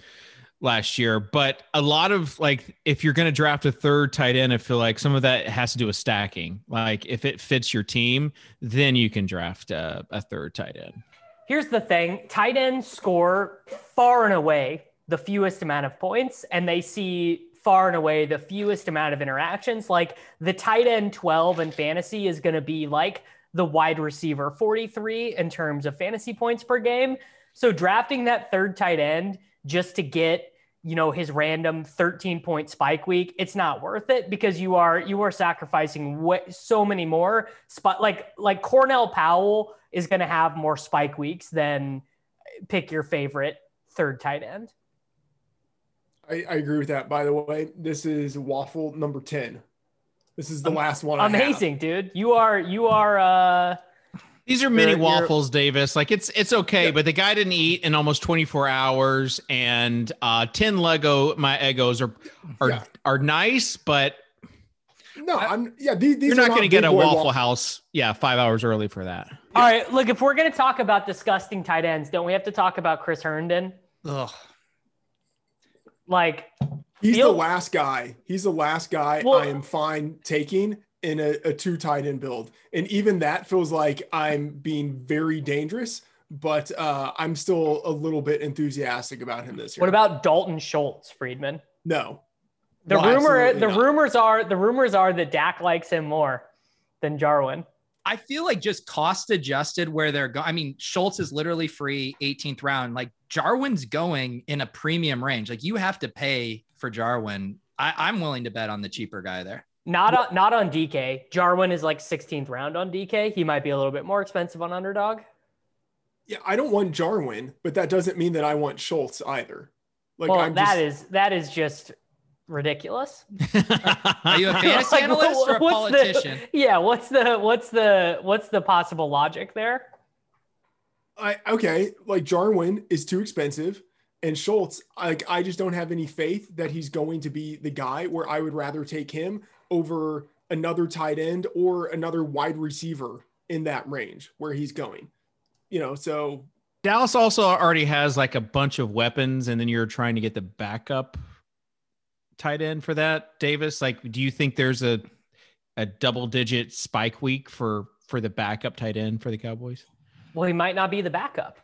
last year. But a lot of like, if you're going to draft a third tight end, I feel like some of that has to do with stacking. Like, if it fits your team, then you can draft a, a third tight end. Here's the thing: tight ends score far and away the fewest amount of points, and they see far and away the fewest amount of interactions. Like the tight end 12 in fantasy is going to be like the wide receiver 43 in terms of fantasy points per game. So drafting that third tight end just to get you know his random 13 point spike week it's not worth it because you are you are sacrificing what, so many more spot like like cornell powell is going to have more spike weeks than uh, pick your favorite third tight end. I, I agree with that. By the way this is waffle number 10 this is the last one. Amazing, dude. You are you are uh these are mini waffles, Davis. Like it's it's okay, yeah. but the guy didn't eat in almost 24 hours, and uh 10 Leggo my Eggos are are yeah. are nice, but no, I'm yeah. These, these you're not, not going to get a Waffle House, yeah, five hours early for that. All right, look, if we're going to talk about disgusting tight ends, don't we have to talk about Chris Herndon? Ugh. Like He's the last guy. He's the last guy well, I am fine taking in a, a two tight end build. And even that feels like I'm being very dangerous, but uh, I'm still a little bit enthusiastic about him this year. What about Dalton Schultz, Freedman? No. The no, rumor the not. rumors are the rumors are that Dak likes him more than Jarwin. I feel like just cost adjusted where they're going. I mean, Schultz is literally free 18th round. Like Jarwin's going in a premium range. Like you have to pay for Jarwin. I, am willing to bet on the cheaper guy there. Not on, not on DK. Jarwin is like 16th round on DK. He might be a little bit more expensive on underdog. Yeah, I don't want Jarwin, but that doesn't mean that I want Schultz either. Like well, I'm that just... is, that is just ridiculous. Are you a fantasy like, analyst or a politician? The, yeah, what's the what's the what's the possible logic there? I okay, like Jarwin is too expensive and Schultz, like I just don't have any faith that he's going to be the guy where I would rather take him over another tight end or another wide receiver in that range where he's going. You know, so Dallas also already has like a bunch of weapons, and then you're trying to get the backup tight end for that, Davis. Like, do you think there's a a double digit spike week for for the backup tight end for the Cowboys? Well, he might not be the backup.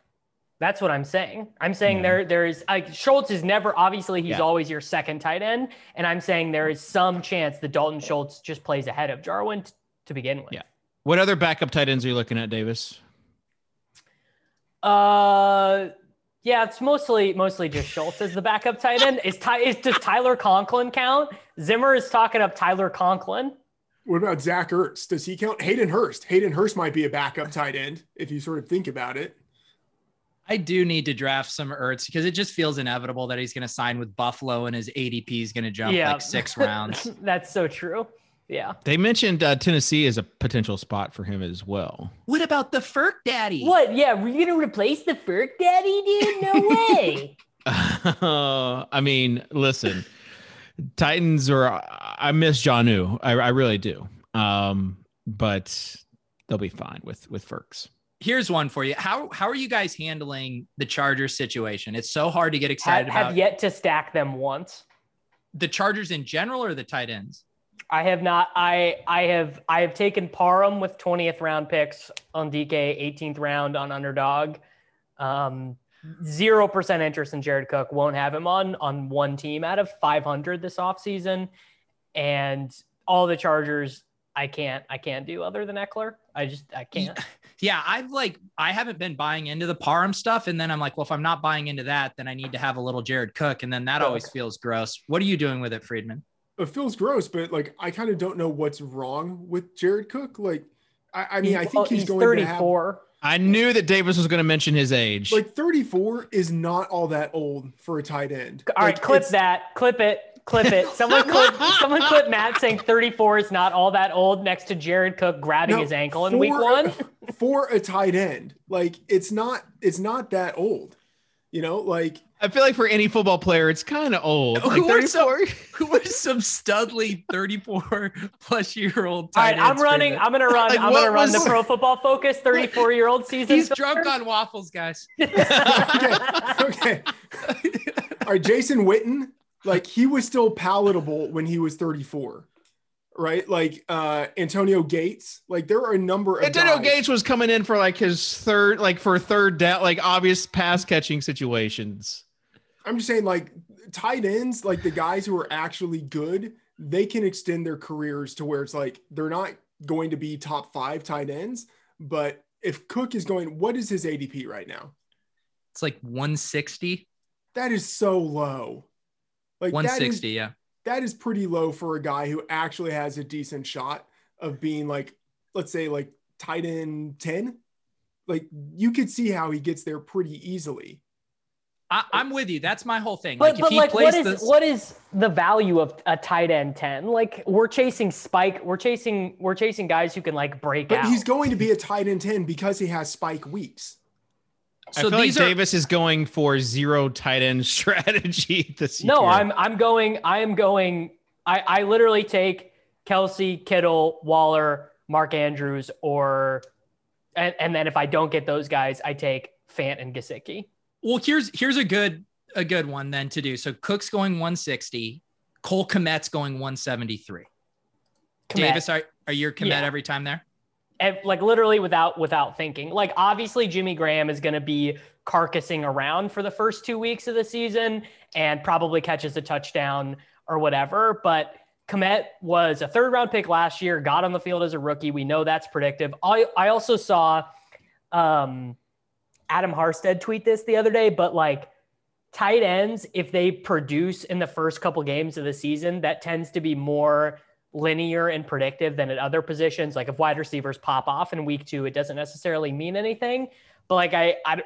That's what I'm saying. I'm saying yeah. there there is like Schultz is never obviously he's yeah. always your second tight end, and I'm saying there is some chance that Dalton Schultz just plays ahead of Jarwin t- to begin with. Yeah. What other backup tight ends are you looking at, Davis? Uh, yeah, it's mostly mostly just Schultz as the backup tight end. Is Ty is does Tyler Conklin count? Zimmer is talking up Tyler Conklin. What about Zach Ertz? Does he count? Hayden Hurst. Hayden Hurst might be a backup tight end if you sort of think about it. I do need to draft some Ertz because it just feels inevitable that he's going to sign with Buffalo and his ADP is going to jump yeah. like six rounds. That's so true. Yeah. They mentioned uh, Tennessee as a potential spot for him as well. What about the Ferk Daddy? What? Yeah, we're going to replace the Ferk Daddy, dude? No way. uh, I mean, listen, Titans are, I miss Jonnu. I, I really do. Um, but they'll be fine with, with Ferks here's one for you. How how are you guys handling the Chargers situation? It's so hard to get excited have, about. Have yet to stack them once. The Chargers in general or the tight ends? I have not. I I have I have taken Parham with 20th round picks on DK, 18th round on underdog. Um, zero percent interest in Jared Cook. Won't have him on on one team out of 500 this offseason. and all the Chargers I can't I can't do other than Ekeler. I just I can't. Yeah, I've like I haven't been buying into the Parham stuff, and then I'm like, well, if I'm not buying into that, then I need to have a little Jared Cook, and then that always feels gross. What are you doing with it, Freedman? It feels gross, but like I kind of don't know what's wrong with Jared Cook. Like, I, I mean, I think he's, he's going 34. to have. I knew that Davis was going to mention his age. Like 34 is not all that old for a tight end. All like, right, clip that. Clip it clip it. Someone clip someone clip Matt saying 34 is not all that old next to Jared Cook grabbing no, his ankle in for, week one. for a tight end. Like it's not it's not that old. You know, like I feel like for any football player, it's kind of old. Like who, are some, who are some studly 34 plus year old? All right, I'm running. I'm gonna run. Like, I'm gonna run the Pro Football Focus 34 year old season. He's drunk on waffles, guys. okay. Okay. All right, Jason Witten like he was still palatable when he was 34 right? Like uh antonio gates like there are a number of antonio guys. gates was coming in for like his third like for third down like obvious pass catching situations. I'm just saying like tight ends like the guys who are actually good they can extend their careers to where it's like they're not going to be top five tight ends but if cook is going what is his adp right now? It's like 160 that is so low like 160, yeah. That is pretty low for a guy who actually has a decent shot of being like, let's say, like tight end 10. Like you could see how he gets there pretty easily. I, am with you. That's my whole thing. But, like, but like what is this... what is the value of a tight end 10? Like we're chasing spike, we're chasing, we're chasing guys who can like break but out. He's going to be a tight end 10 because he has spike weeks. So I feel like are, Davis is going for zero tight end strategy this no, year. No, I'm I'm going. I am going. I I literally take Kelce, Kittle, Waller, Mark Andrews, or and, and then if I don't get those guys, I take Fant and Gesicki. Well, here's here's a good a good one then to do. So Cook's going 160, Cole Kmet's going 173. Kmet. Davis, are are you Kmet yeah. every time there? Like literally without without thinking. Like obviously Jimmy Graham is going to be carcassing around for the first 2 weeks of the season and probably catches a touchdown or whatever, but Kmet was a third round pick last year, got on the field as a rookie. We know that's predictive. I I also saw um, Adam Harstad tweet this the other day, but like tight ends, if they produce in the first couple games of the season, that tends to be more linear and predictive than at other positions. Like if wide receivers pop off in week two, it doesn't necessarily mean anything. But like I I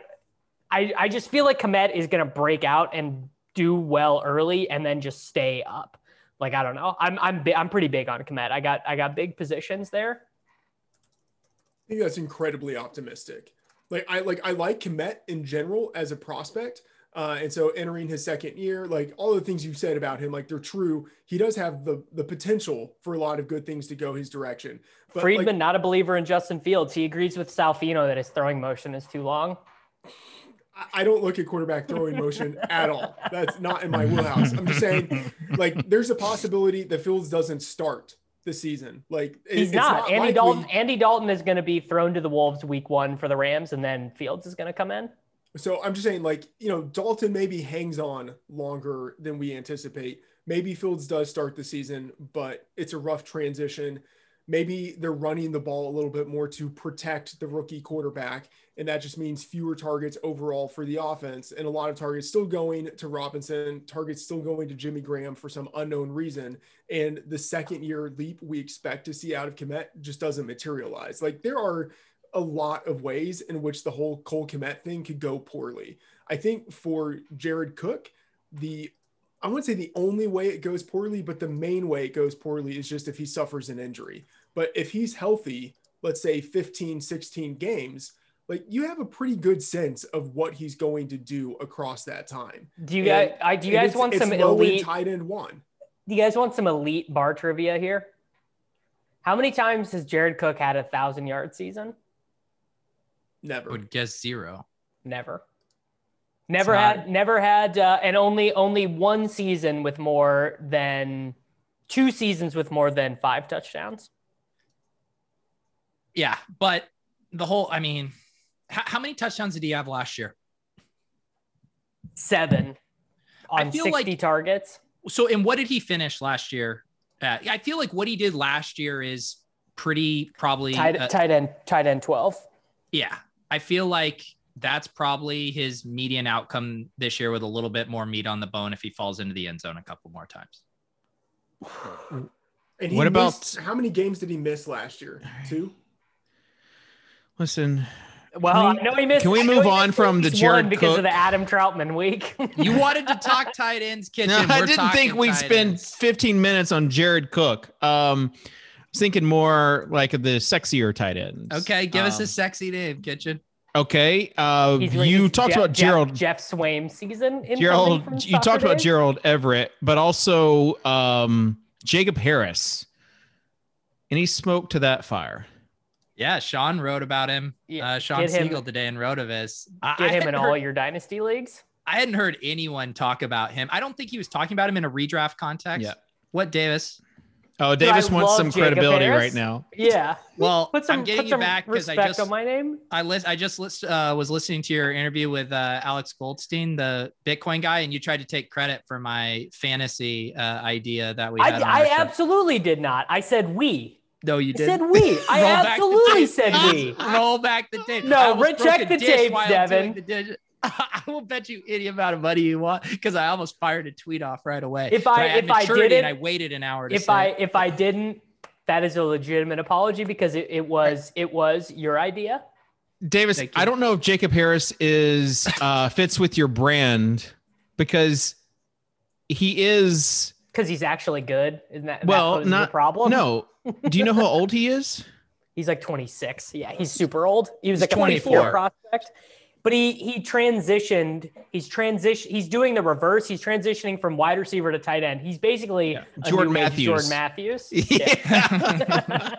I, I just feel like Kmet is gonna break out and do well early and then just stay up. Like I don't know. I'm I'm I'm pretty big on Kmet. I got I got big positions there. I think that's incredibly optimistic. Like I like I like Kmet in general as a prospect. Uh, and so entering his second year, like all the things you said about him, like they're true. He does have the the potential for a lot of good things to go his direction. But Freedman, like, not a believer in Justin Fields. He agrees with Salfino that his throwing motion is too long. I don't look at quarterback throwing motion at all. That's not in my wheelhouse. I'm just saying, like, there's a possibility that Fields doesn't start the season. Like he's not. not. Andy likely. Dalton. Andy Dalton is going to be thrown to the wolves week one for the Rams, and then Fields is going to come in. So I'm just saying, like, you know, Dalton maybe hangs on longer than we anticipate. Maybe Fields does start the season, but it's a rough transition. Maybe they're running the ball a little bit more to protect the rookie quarterback. And that just means fewer targets overall for the offense. And a lot of targets still going to Robinson, targets still going to Jimmy Graham for some unknown reason. And the second year leap we expect to see out of Kmet just doesn't materialize. Like there are a lot of ways in which the whole Cole Kmet thing could go poorly. I think for Jared Cook, the I wouldn't say the only way it goes poorly, but the main way it goes poorly is just if he suffers an injury. But if he's healthy, let's say 15, 16 games, like you have a pretty good sense of what he's going to do across that time. Do you guys I do you guys want some elite tight end one? Do you guys want some elite bar trivia here? How many times has Jared Cook had a thousand yard season? Never. Would guess zero. Never. Never had, never had, uh, and only only one season with more than two seasons with more than five touchdowns. Yeah, but the whole, I mean, how, how many touchdowns did he have last year? Seven on I feel 60 like, targets. So, and what did he finish last year? I feel like what he did last year is pretty probably tight, uh, tight end, tight end 12. Yeah. I feel like that's probably his median outcome this year with a little bit more meat on the bone if he falls into the end zone a couple more times. And what about how many games did he miss last year? Two. Listen. Well, we, I know he missed. Can we move on from the Jared because Cook? of the Adam Trautman week? you wanted to talk tight ends, kitchen. No, I didn't think we'd spend ends. 15 minutes on Jared Cook. Um, I was thinking more like the sexier tight ends. Okay, give um, us a um, sexy name, kitchen. Okay. Uh, you talked Jeff, about Gerald. Jeff, Geoff Swaim season. Gerald, you talked about Gerald Everett, but also um, Jacob Harris. Any smoke to that fire? Yeah, Sean wrote about him. Yeah, uh, Shawn Siegele him, today in Rotoviz. Get I him in heard, all your dynasty leagues. I hadn't heard anyone talk about him. I don't think he was talking about him in a redraft context. Yeah. What, Davis? Oh, Davis wants some Jacob credibility Harris. right now. Yeah. Well, put some, I'm getting you back because I just on my name. I list. I just list, uh, was listening to your interview with uh, Alex Goldstein, the Bitcoin guy, and you tried to take credit for my fantasy uh, idea that we had. I, I absolutely did not. I said we. No, you did. Said we. I absolutely said we. Roll back the tape. No, check the tape, Devin. I will bet you any amount of money you want because I almost fired a tweet off right away. If I, I if I didn't, I waited an hour. if I if I didn't, that is a legitimate apology because it, it was it was your idea. Davis, I don't know if Jacob Harris is uh, fits with your brand because he is because he's actually good. Isn't that well that not problem? No. Do you know how old he is? He's like 26. Yeah, he's super old. He was he's like a 24 prospect but he he transitioned. He's transition. He's doing the reverse. He's transitioning from wide receiver to tight end. He's basically yeah. Jordan Matthews. Jordan Matthews. Yeah.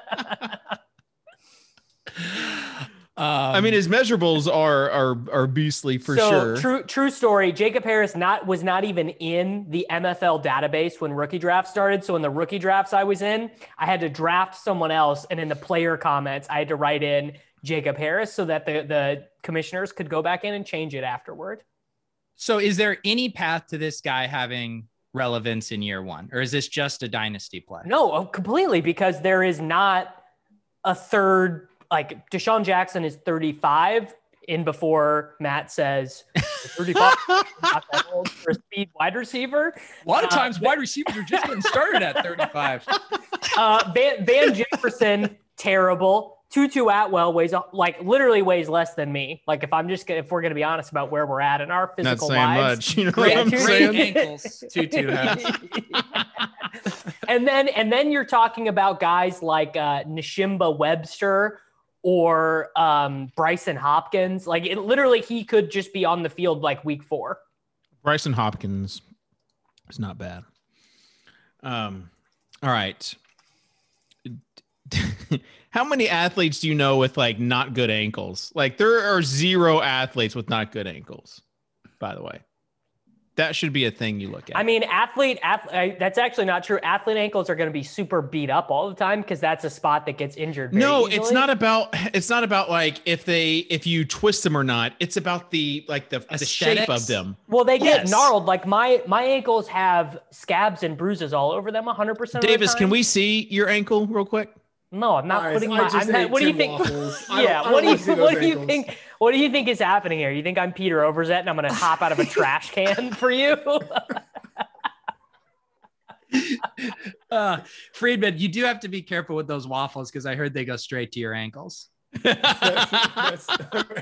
Um, I mean, his measurables are are are beastly for so, sure. True true story. Jacob Harris not was not even in the MFL database when rookie draft started. So in the rookie drafts I was in, I had to draft someone else, and in the player comments, I had to write in Jacob Harris so that the the commissioners could go back in and change it afterward. So, is there any path to this guy having relevance in year one, or is this just a dynasty play? No, oh, completely, because there is not a third. Like DeSean Jackson is 35 in before Matt says 35 not that old for a speed wide receiver. A lot of uh, times, uh, wide receivers are just getting started at 35. Uh, Van, Van Jefferson, terrible. Tutu Atwell weighs like literally weighs less than me. Like if I'm just if we're gonna be honest about where we're at in our physical Not saying lives, much. You know great, what I'm saying? ankles. Tutu has. and then and then you're talking about guys like uh, Nsimba Webster or um, Brycen Hopkins. Like it literally, he could just be on the field like week four. Brycen Hopkins is not bad. Um, all right. How many athletes do you know with like not good ankles? Like there are zero athletes with not good ankles, by the way. That should be a thing you look at. I mean, athlete, athlete that's actually not true. Athlete ankles are going to be super beat up all the time because that's a spot that gets injured. no, easily. it's not about. It's not about like if they if you twist them or not. It's about the like the, the shape of them. Well, they get yes. gnarled. Like my my ankles have scabs and bruises all over them. 100. percent Davis, can we see your ankle real quick? No, I'm not right, putting my. I'm not, what do you think? yeah, what do you what do you think? what do you think is happening here? You think I'm Peter Overzet and I'm going to hop out of a trash can for you? uh, Freedman, you do have to be careful with those waffles because I heard they go straight to your ankles.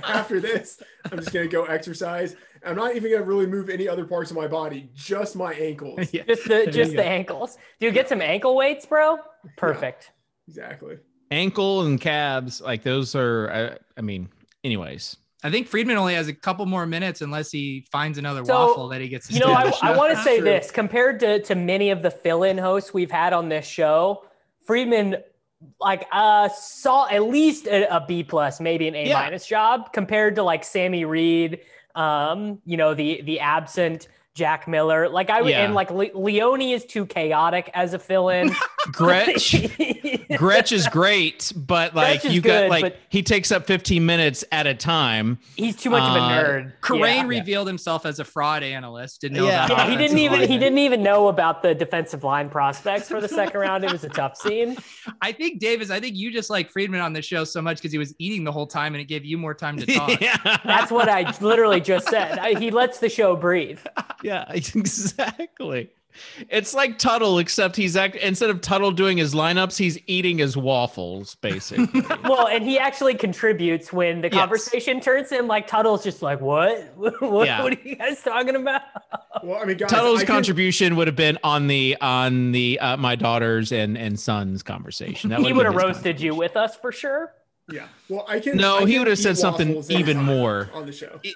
After this, I'm just gonna go exercise. I'm not even gonna really move any other parts of my body, just my ankles. Yeah. Just the just the ankles. Do you get some ankle weights, bro? Perfect. Yeah, exactly. Ankle and calves, like those are. I, I mean, anyways. I think Freedman only has a couple more minutes unless he finds another so, waffle that he gets. To you know, I, I want to say this compared to to many of the fill-in hosts we've had on this show. Freedman like uh saw at least a, a B plus, maybe an A yeah. minus job compared to like Sammy Reed, um, you know, the the absent Jack Miller. Like I would, yeah. and like Le- Leone is too chaotic as a fill-in. Gretch, Gretch is great, but like you good, got like he takes up 15 minutes at a time. He's too much uh, of a uh, nerd. Kerrane yeah. revealed himself as a fraud analyst. Didn't know yeah. yeah he didn't even line. he didn't even know about the defensive line prospects for the second round. It was a tough scene. I think Davis. I think you just like Freedman on the show so much because he was eating the whole time and it gave you more time to talk. yeah. That's what I literally just said. I, he lets the show breathe. Yeah, exactly. It's like Tuttle, except he's act- instead of Tuttle doing his lineups, he's eating his waffles, basically. well, and he actually contributes when the conversation yes. turns him like Tuttle's just like, "What? what, yeah. what are you guys talking about?" Well, I mean, guys, Tuttle's I contribution can... would have been on the on the uh, my daughters and and sons conversation. That he would have roasted you with us for sure. Yeah. Well, I can. No, I he would have said something even more on the show. It,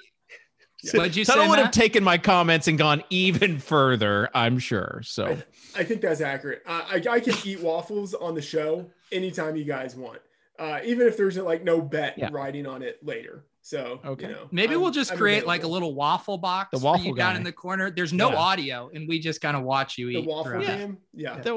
yeah. What'd you Tuttle say, would have taken my comments and gone even further, I'm sure. So I, I think that's accurate. I, I, I, can eat waffles on the show anytime you guys want, uh, even if there's like no bet yeah. riding on it later. So okay, you know, maybe I'm, we'll just I'm create available. like a little waffle box the waffle for you guy. down in the corner. There's no yeah. audio, and we just kind of watch you the eat. The waffle cam, yeah. The,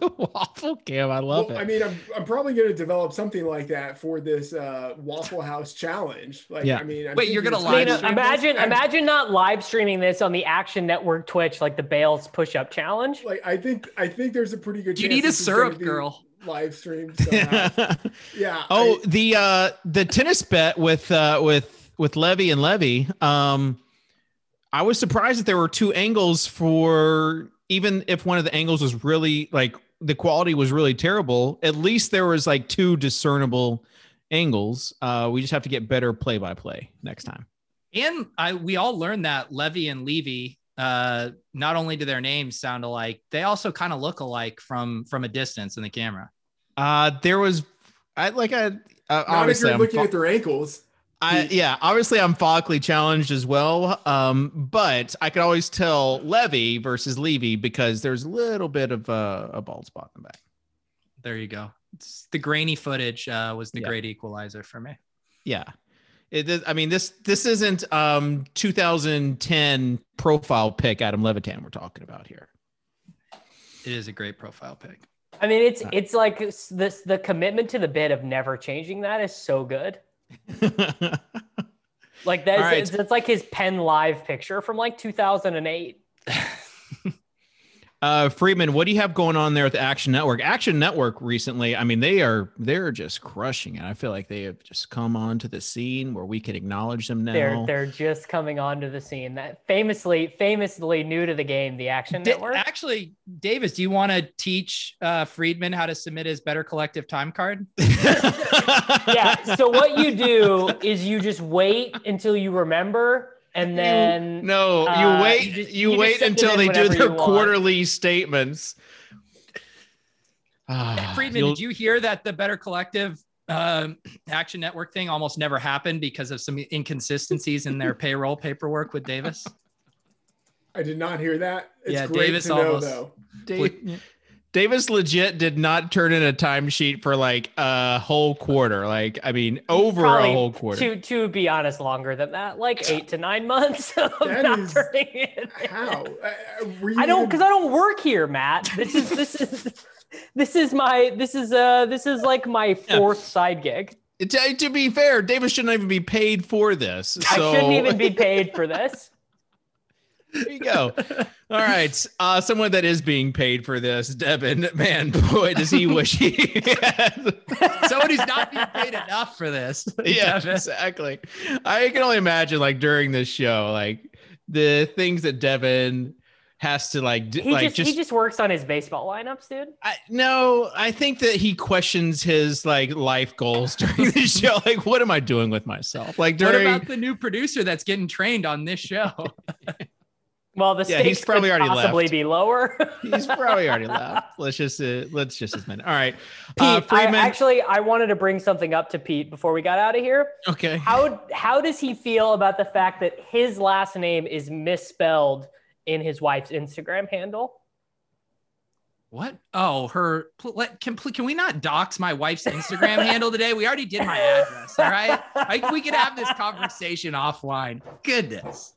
the, waffle cam, I love well, it. I mean, I'm, I'm probably going to develop something like that for this uh, Waffle House challenge. Like, yeah. I mean, I'm wait, you're going to live? imagine, this? imagine not live streaming this on the Action Network Twitch, like the Bales push up challenge. Like, I think, I think there's a pretty good. Do You need a syrup girl live stream. yeah. Oh, I, the uh the tennis bet with uh with with Levy and Levy, um, I was surprised that there were two angles for even if one of the angles was really like the quality was really terrible. At least there was like two discernible angles. Uh, we just have to get better play by play next time. And I we all learned that Levy and Levy uh, not only do their names sound alike, they also kind of look alike from from a distance in the camera. Uh, there was I like I uh, not if you're looking I'm, at their ankles. I yeah, obviously I'm follically challenged as well. Um, but I could always tell Levy versus Levy because there's a little bit of a, a bald spot in the back. There you go. It's the grainy footage uh, was the yeah. great equalizer for me. Yeah. It, I mean this this isn't um 2010 profile pick Adam Levitan we're talking about here. It is a great profile pick. I mean it's it's like this the commitment to the bit of never changing that is so good. like that's right. it's, it's like his pen live picture from like 2008. Uh, Freedman, what do you have going on there at the Action Network? Action Network recently, I mean, they are they're just crushing it. I feel like they have just come onto the scene where we can acknowledge them now. They're they're just coming onto the scene. That famously famously new to the game, the Action Network. Actually, Davis, do you want to teach uh, Freedman how to submit his Better Collective time card? yeah. So what you do is you just wait until you remember and then you, no, you uh, wait. You, just, you, you wait until they do their quarterly statements. Ah, Freedman, did you hear that the Better Collective um, Action Network thing almost never happened because of some inconsistencies in their payroll paperwork with Davis? I did not hear that. It's yeah, Davis almost. Know, Dave, Davis legit did not turn in a timesheet for like a whole quarter. Like, I mean, over Probably a whole quarter. To to be honest, longer than that, like eight to nine months of that not is, turning it. How? Uh, I don't because I don't work here, Matt. This is this is this is my this is uh this is like my fourth yeah. side gig. To, to, be fair, Davis shouldn't even be paid for this. So. I shouldn't even be paid for this. There you go. All right. Uh, someone that is being paid for this, Devin, man, boy, does he wish he had. Someone who's not being paid enough for this. Yeah, Devin. exactly. I can only imagine, like, during this show, like, the things that Devin has to like he like just, just, he just works on his baseball lineups, dude. I, no, I think that he questions his like life goals during the show. Like, what am I doing with myself? Like, during... what about the new producer that's getting trained on this show? Well, the yeah, he's probably already possibly left. be lower. he's probably already left. Let's just uh, let's just admit. All right, uh, Pete. Uh, I, actually, I wanted to bring something up to Pete before we got out of here. Okay. How how does he feel about the fact that his last name is misspelled? in his wife's Instagram handle. What? Oh, her. Can can we not dox my wife's Instagram handle today? We already did my address. All right, like we can have this conversation offline. Goodness,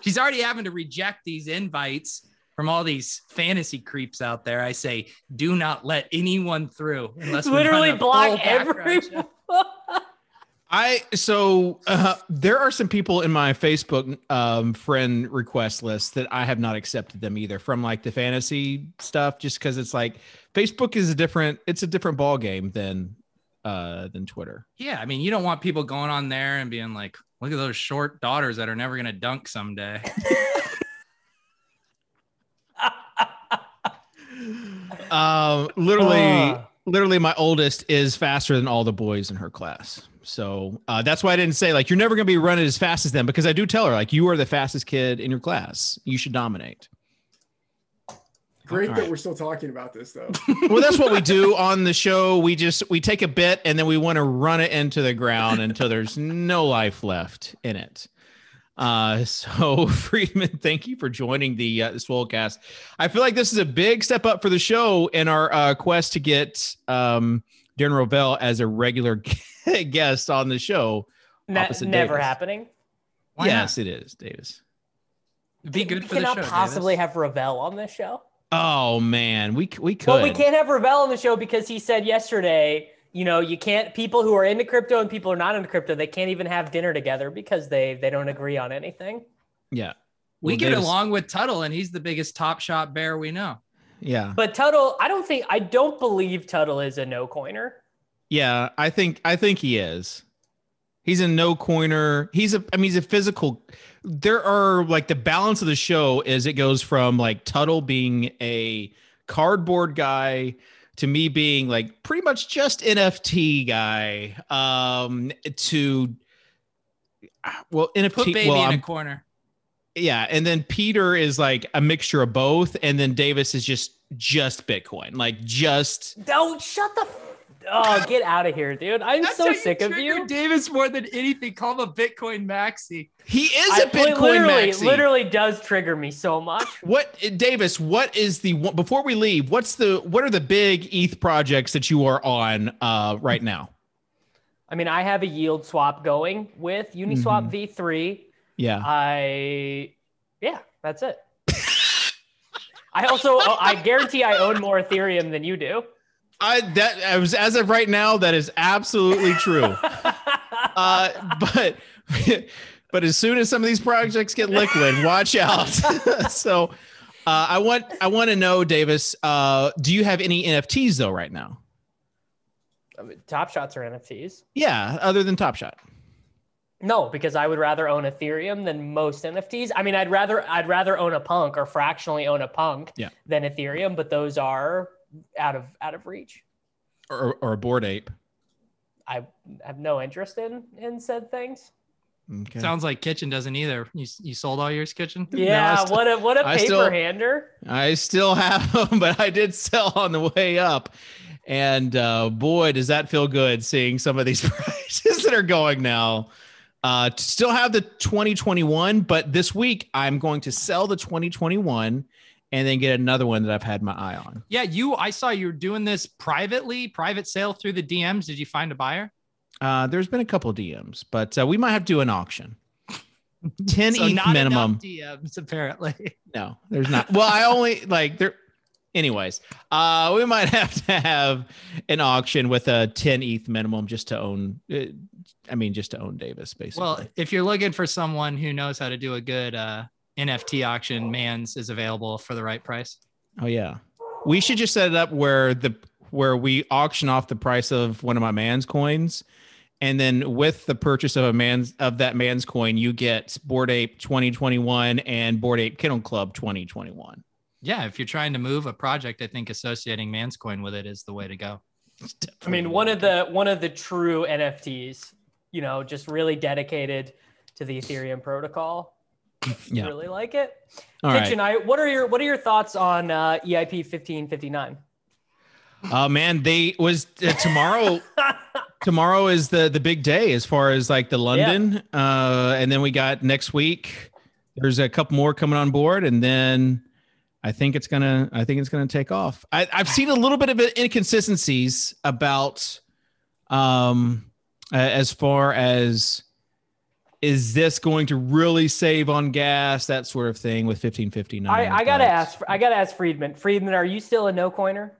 she's already having to reject these invites from all these fantasy creeps out there. I say, do not let anyone through unless literally block everyone. I so uh, there are some people in my Facebook um, friend request list that I have not accepted them either from like the fantasy stuff, just because it's like Facebook is a different, it's a different ball game than uh than Twitter. Yeah, I mean, you don't want people going on there and being like, "Look at those short daughters that are never gonna dunk someday." um, literally, uh. literally, my oldest is faster than all the boys in her class. So uh, that's why I didn't say like you're never going to be running as fast as them because I do tell her like you are the fastest kid in your class. You should dominate. Great All that right. we're still talking about this though. well, that's what we do on the show. We just we take a bit and then we want to run it into the ground until there's no life left in it. Uh, so Freedman, thank you for joining the uh, Swolecast. I feel like this is a big step up for the show in our uh, quest to get um, Darren Rovell as a regular guest on the show. Ne- never Davis. happening. Why yes, not? it is, Davis. Be good for cannot the show. possibly Davis. have Rovell on this show. Oh man, we we could. Well, we can't have Rovell on the show because he said yesterday, you know, you can't. People who are into crypto and people who are not into crypto, they can't even have dinner together because they they don't agree on anything. Yeah, we well, get Davis... along with Tuttle, and he's the biggest top shot bear we know. Yeah. But Tuttle, I don't think I don't believe Tuttle is a no coiner. Yeah, I think I think he is. He's a no coiner. He's a I mean he's a physical there are like the balance of the show is it goes from like Tuttle being a cardboard guy to me being like pretty much just NFT guy um to well NFT Put baby well, in I'm, a corner. Yeah and then peter is like a mixture of both and then davis is just just bitcoin like just don't shut the oh get out of here dude i'm That's so sick of you davis more than anything call him a bitcoin maxi he is a bitcoin literally maxi. literally does trigger me so much what davis what is the before we leave what's the what are the big eth projects that you are on uh right now i mean i have a yield swap going with uniswap mm-hmm. v3 yeah. I, yeah, that's it. I also, I guarantee I own more Ethereum than you do. I that I was as of right now, that is absolutely true. uh, but but as soon as some of these projects get liquid, watch out. so uh, I want I want to know, Davis. Uh, do you have any NFTs though right now? I mean, Top Shots are NFTs. Yeah, other than Top Shot. No, because I would rather own Ethereum than most NFTs. I mean, I'd rather I'd rather own a punk or fractionally own a punk yeah. than Ethereum, but those are out of out of reach. Or or a bored ape. I have no interest in in said things. Okay. Sounds like Kitchen doesn't either. You, you sold all yours, Kitchen? Yeah, no, still, what a what a paper still, hander. I still have them, but I did sell on the way up. And uh, boy, does that feel good seeing some of these prices that are going now. Uh, still have the 2021, but this week I'm going to sell the 2021 and then get another one that I've had my eye on. Yeah, you. I saw you are doing this privately, private sale through the DMs. Did you find a buyer? Uh, there's been a couple DMs, but uh, we might have to do an auction. 10 so ETH minimum. DMs apparently. No, there's not. Well, I only like there. Anyways, uh, we might have to have an auction with a 10 ETH minimum just to own uh, I mean, just to own Davis, basically. Well, if you're looking for someone who knows how to do a good uh, NFT auction, Mans is available for the right price. Oh yeah, we should just set it up where the where we auction off the price of one of my Mans coins, and then with the purchase of a man's of that Mans coin, you get Bored Ape 2021 and Bored Ape Kennel Club 2021. Yeah, if you're trying to move a project, I think associating Mans coin with it is the way to go. I mean, one of the one of the true NFTs, you know, just really dedicated to the Ethereum protocol. Yeah. Really like it. All Kitchen, right. I, what are your what are your thoughts on uh, EIP 1559? Oh uh, man, they was uh, tomorrow. tomorrow is the the big day as far as like the London, yeah. uh, and then we got next week. There's a couple more coming on board, and then I think it's gonna. I think it's gonna take off. I, have seen a little bit of inconsistencies about, um, as far as is this going to really save on gas, that sort of thing with 1559. I, I gotta ask. I gotta ask Freedman. Freedman, are you still a no coiner?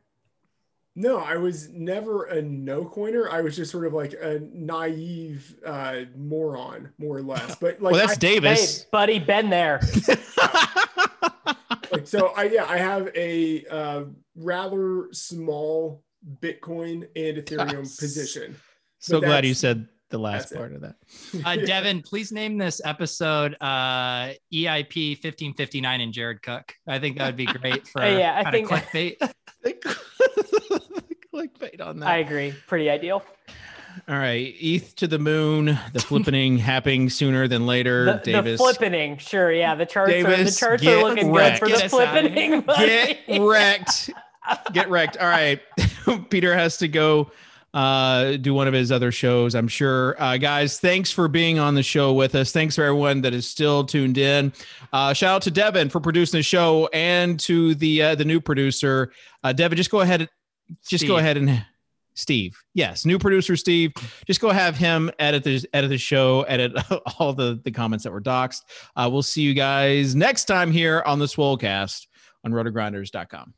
No, I was never a no coiner. I was just sort of like a naive uh, moron, more or less. But like, well, that's I, Davis, hey, buddy, been there. like, so I yeah, I have a uh, rather small Bitcoin and Ethereum yes. position. So glad you said the last part it. of that. Uh, Devin, please name this episode uh, EIP 1559 and Jared Cook. I think that would be great for yeah, I think clickbait. clickbait on that. I agree. Pretty ideal. All right, ETH to the moon. The flippening happening sooner than later. The, Davis. The flippening, sure, yeah. The charts Davis, are the charts are looking wrecked. good for get the flippening. Get wrecked. Get wrecked. All right, Peter has to go uh, do one of his other shows, I'm sure. Uh, guys, thanks for being on the show with us. Thanks for everyone that is still tuned in. Uh, shout out to Devin for producing the show and to the uh, the new producer. Uh, Devin, just go ahead, just Steve. go ahead and Steve. Yes, new producer Steve. Just go have him edit the edit the show, edit all the the comments that were doxed. Uh, we'll see you guys next time here on the Swolecast on rotogrinders.com.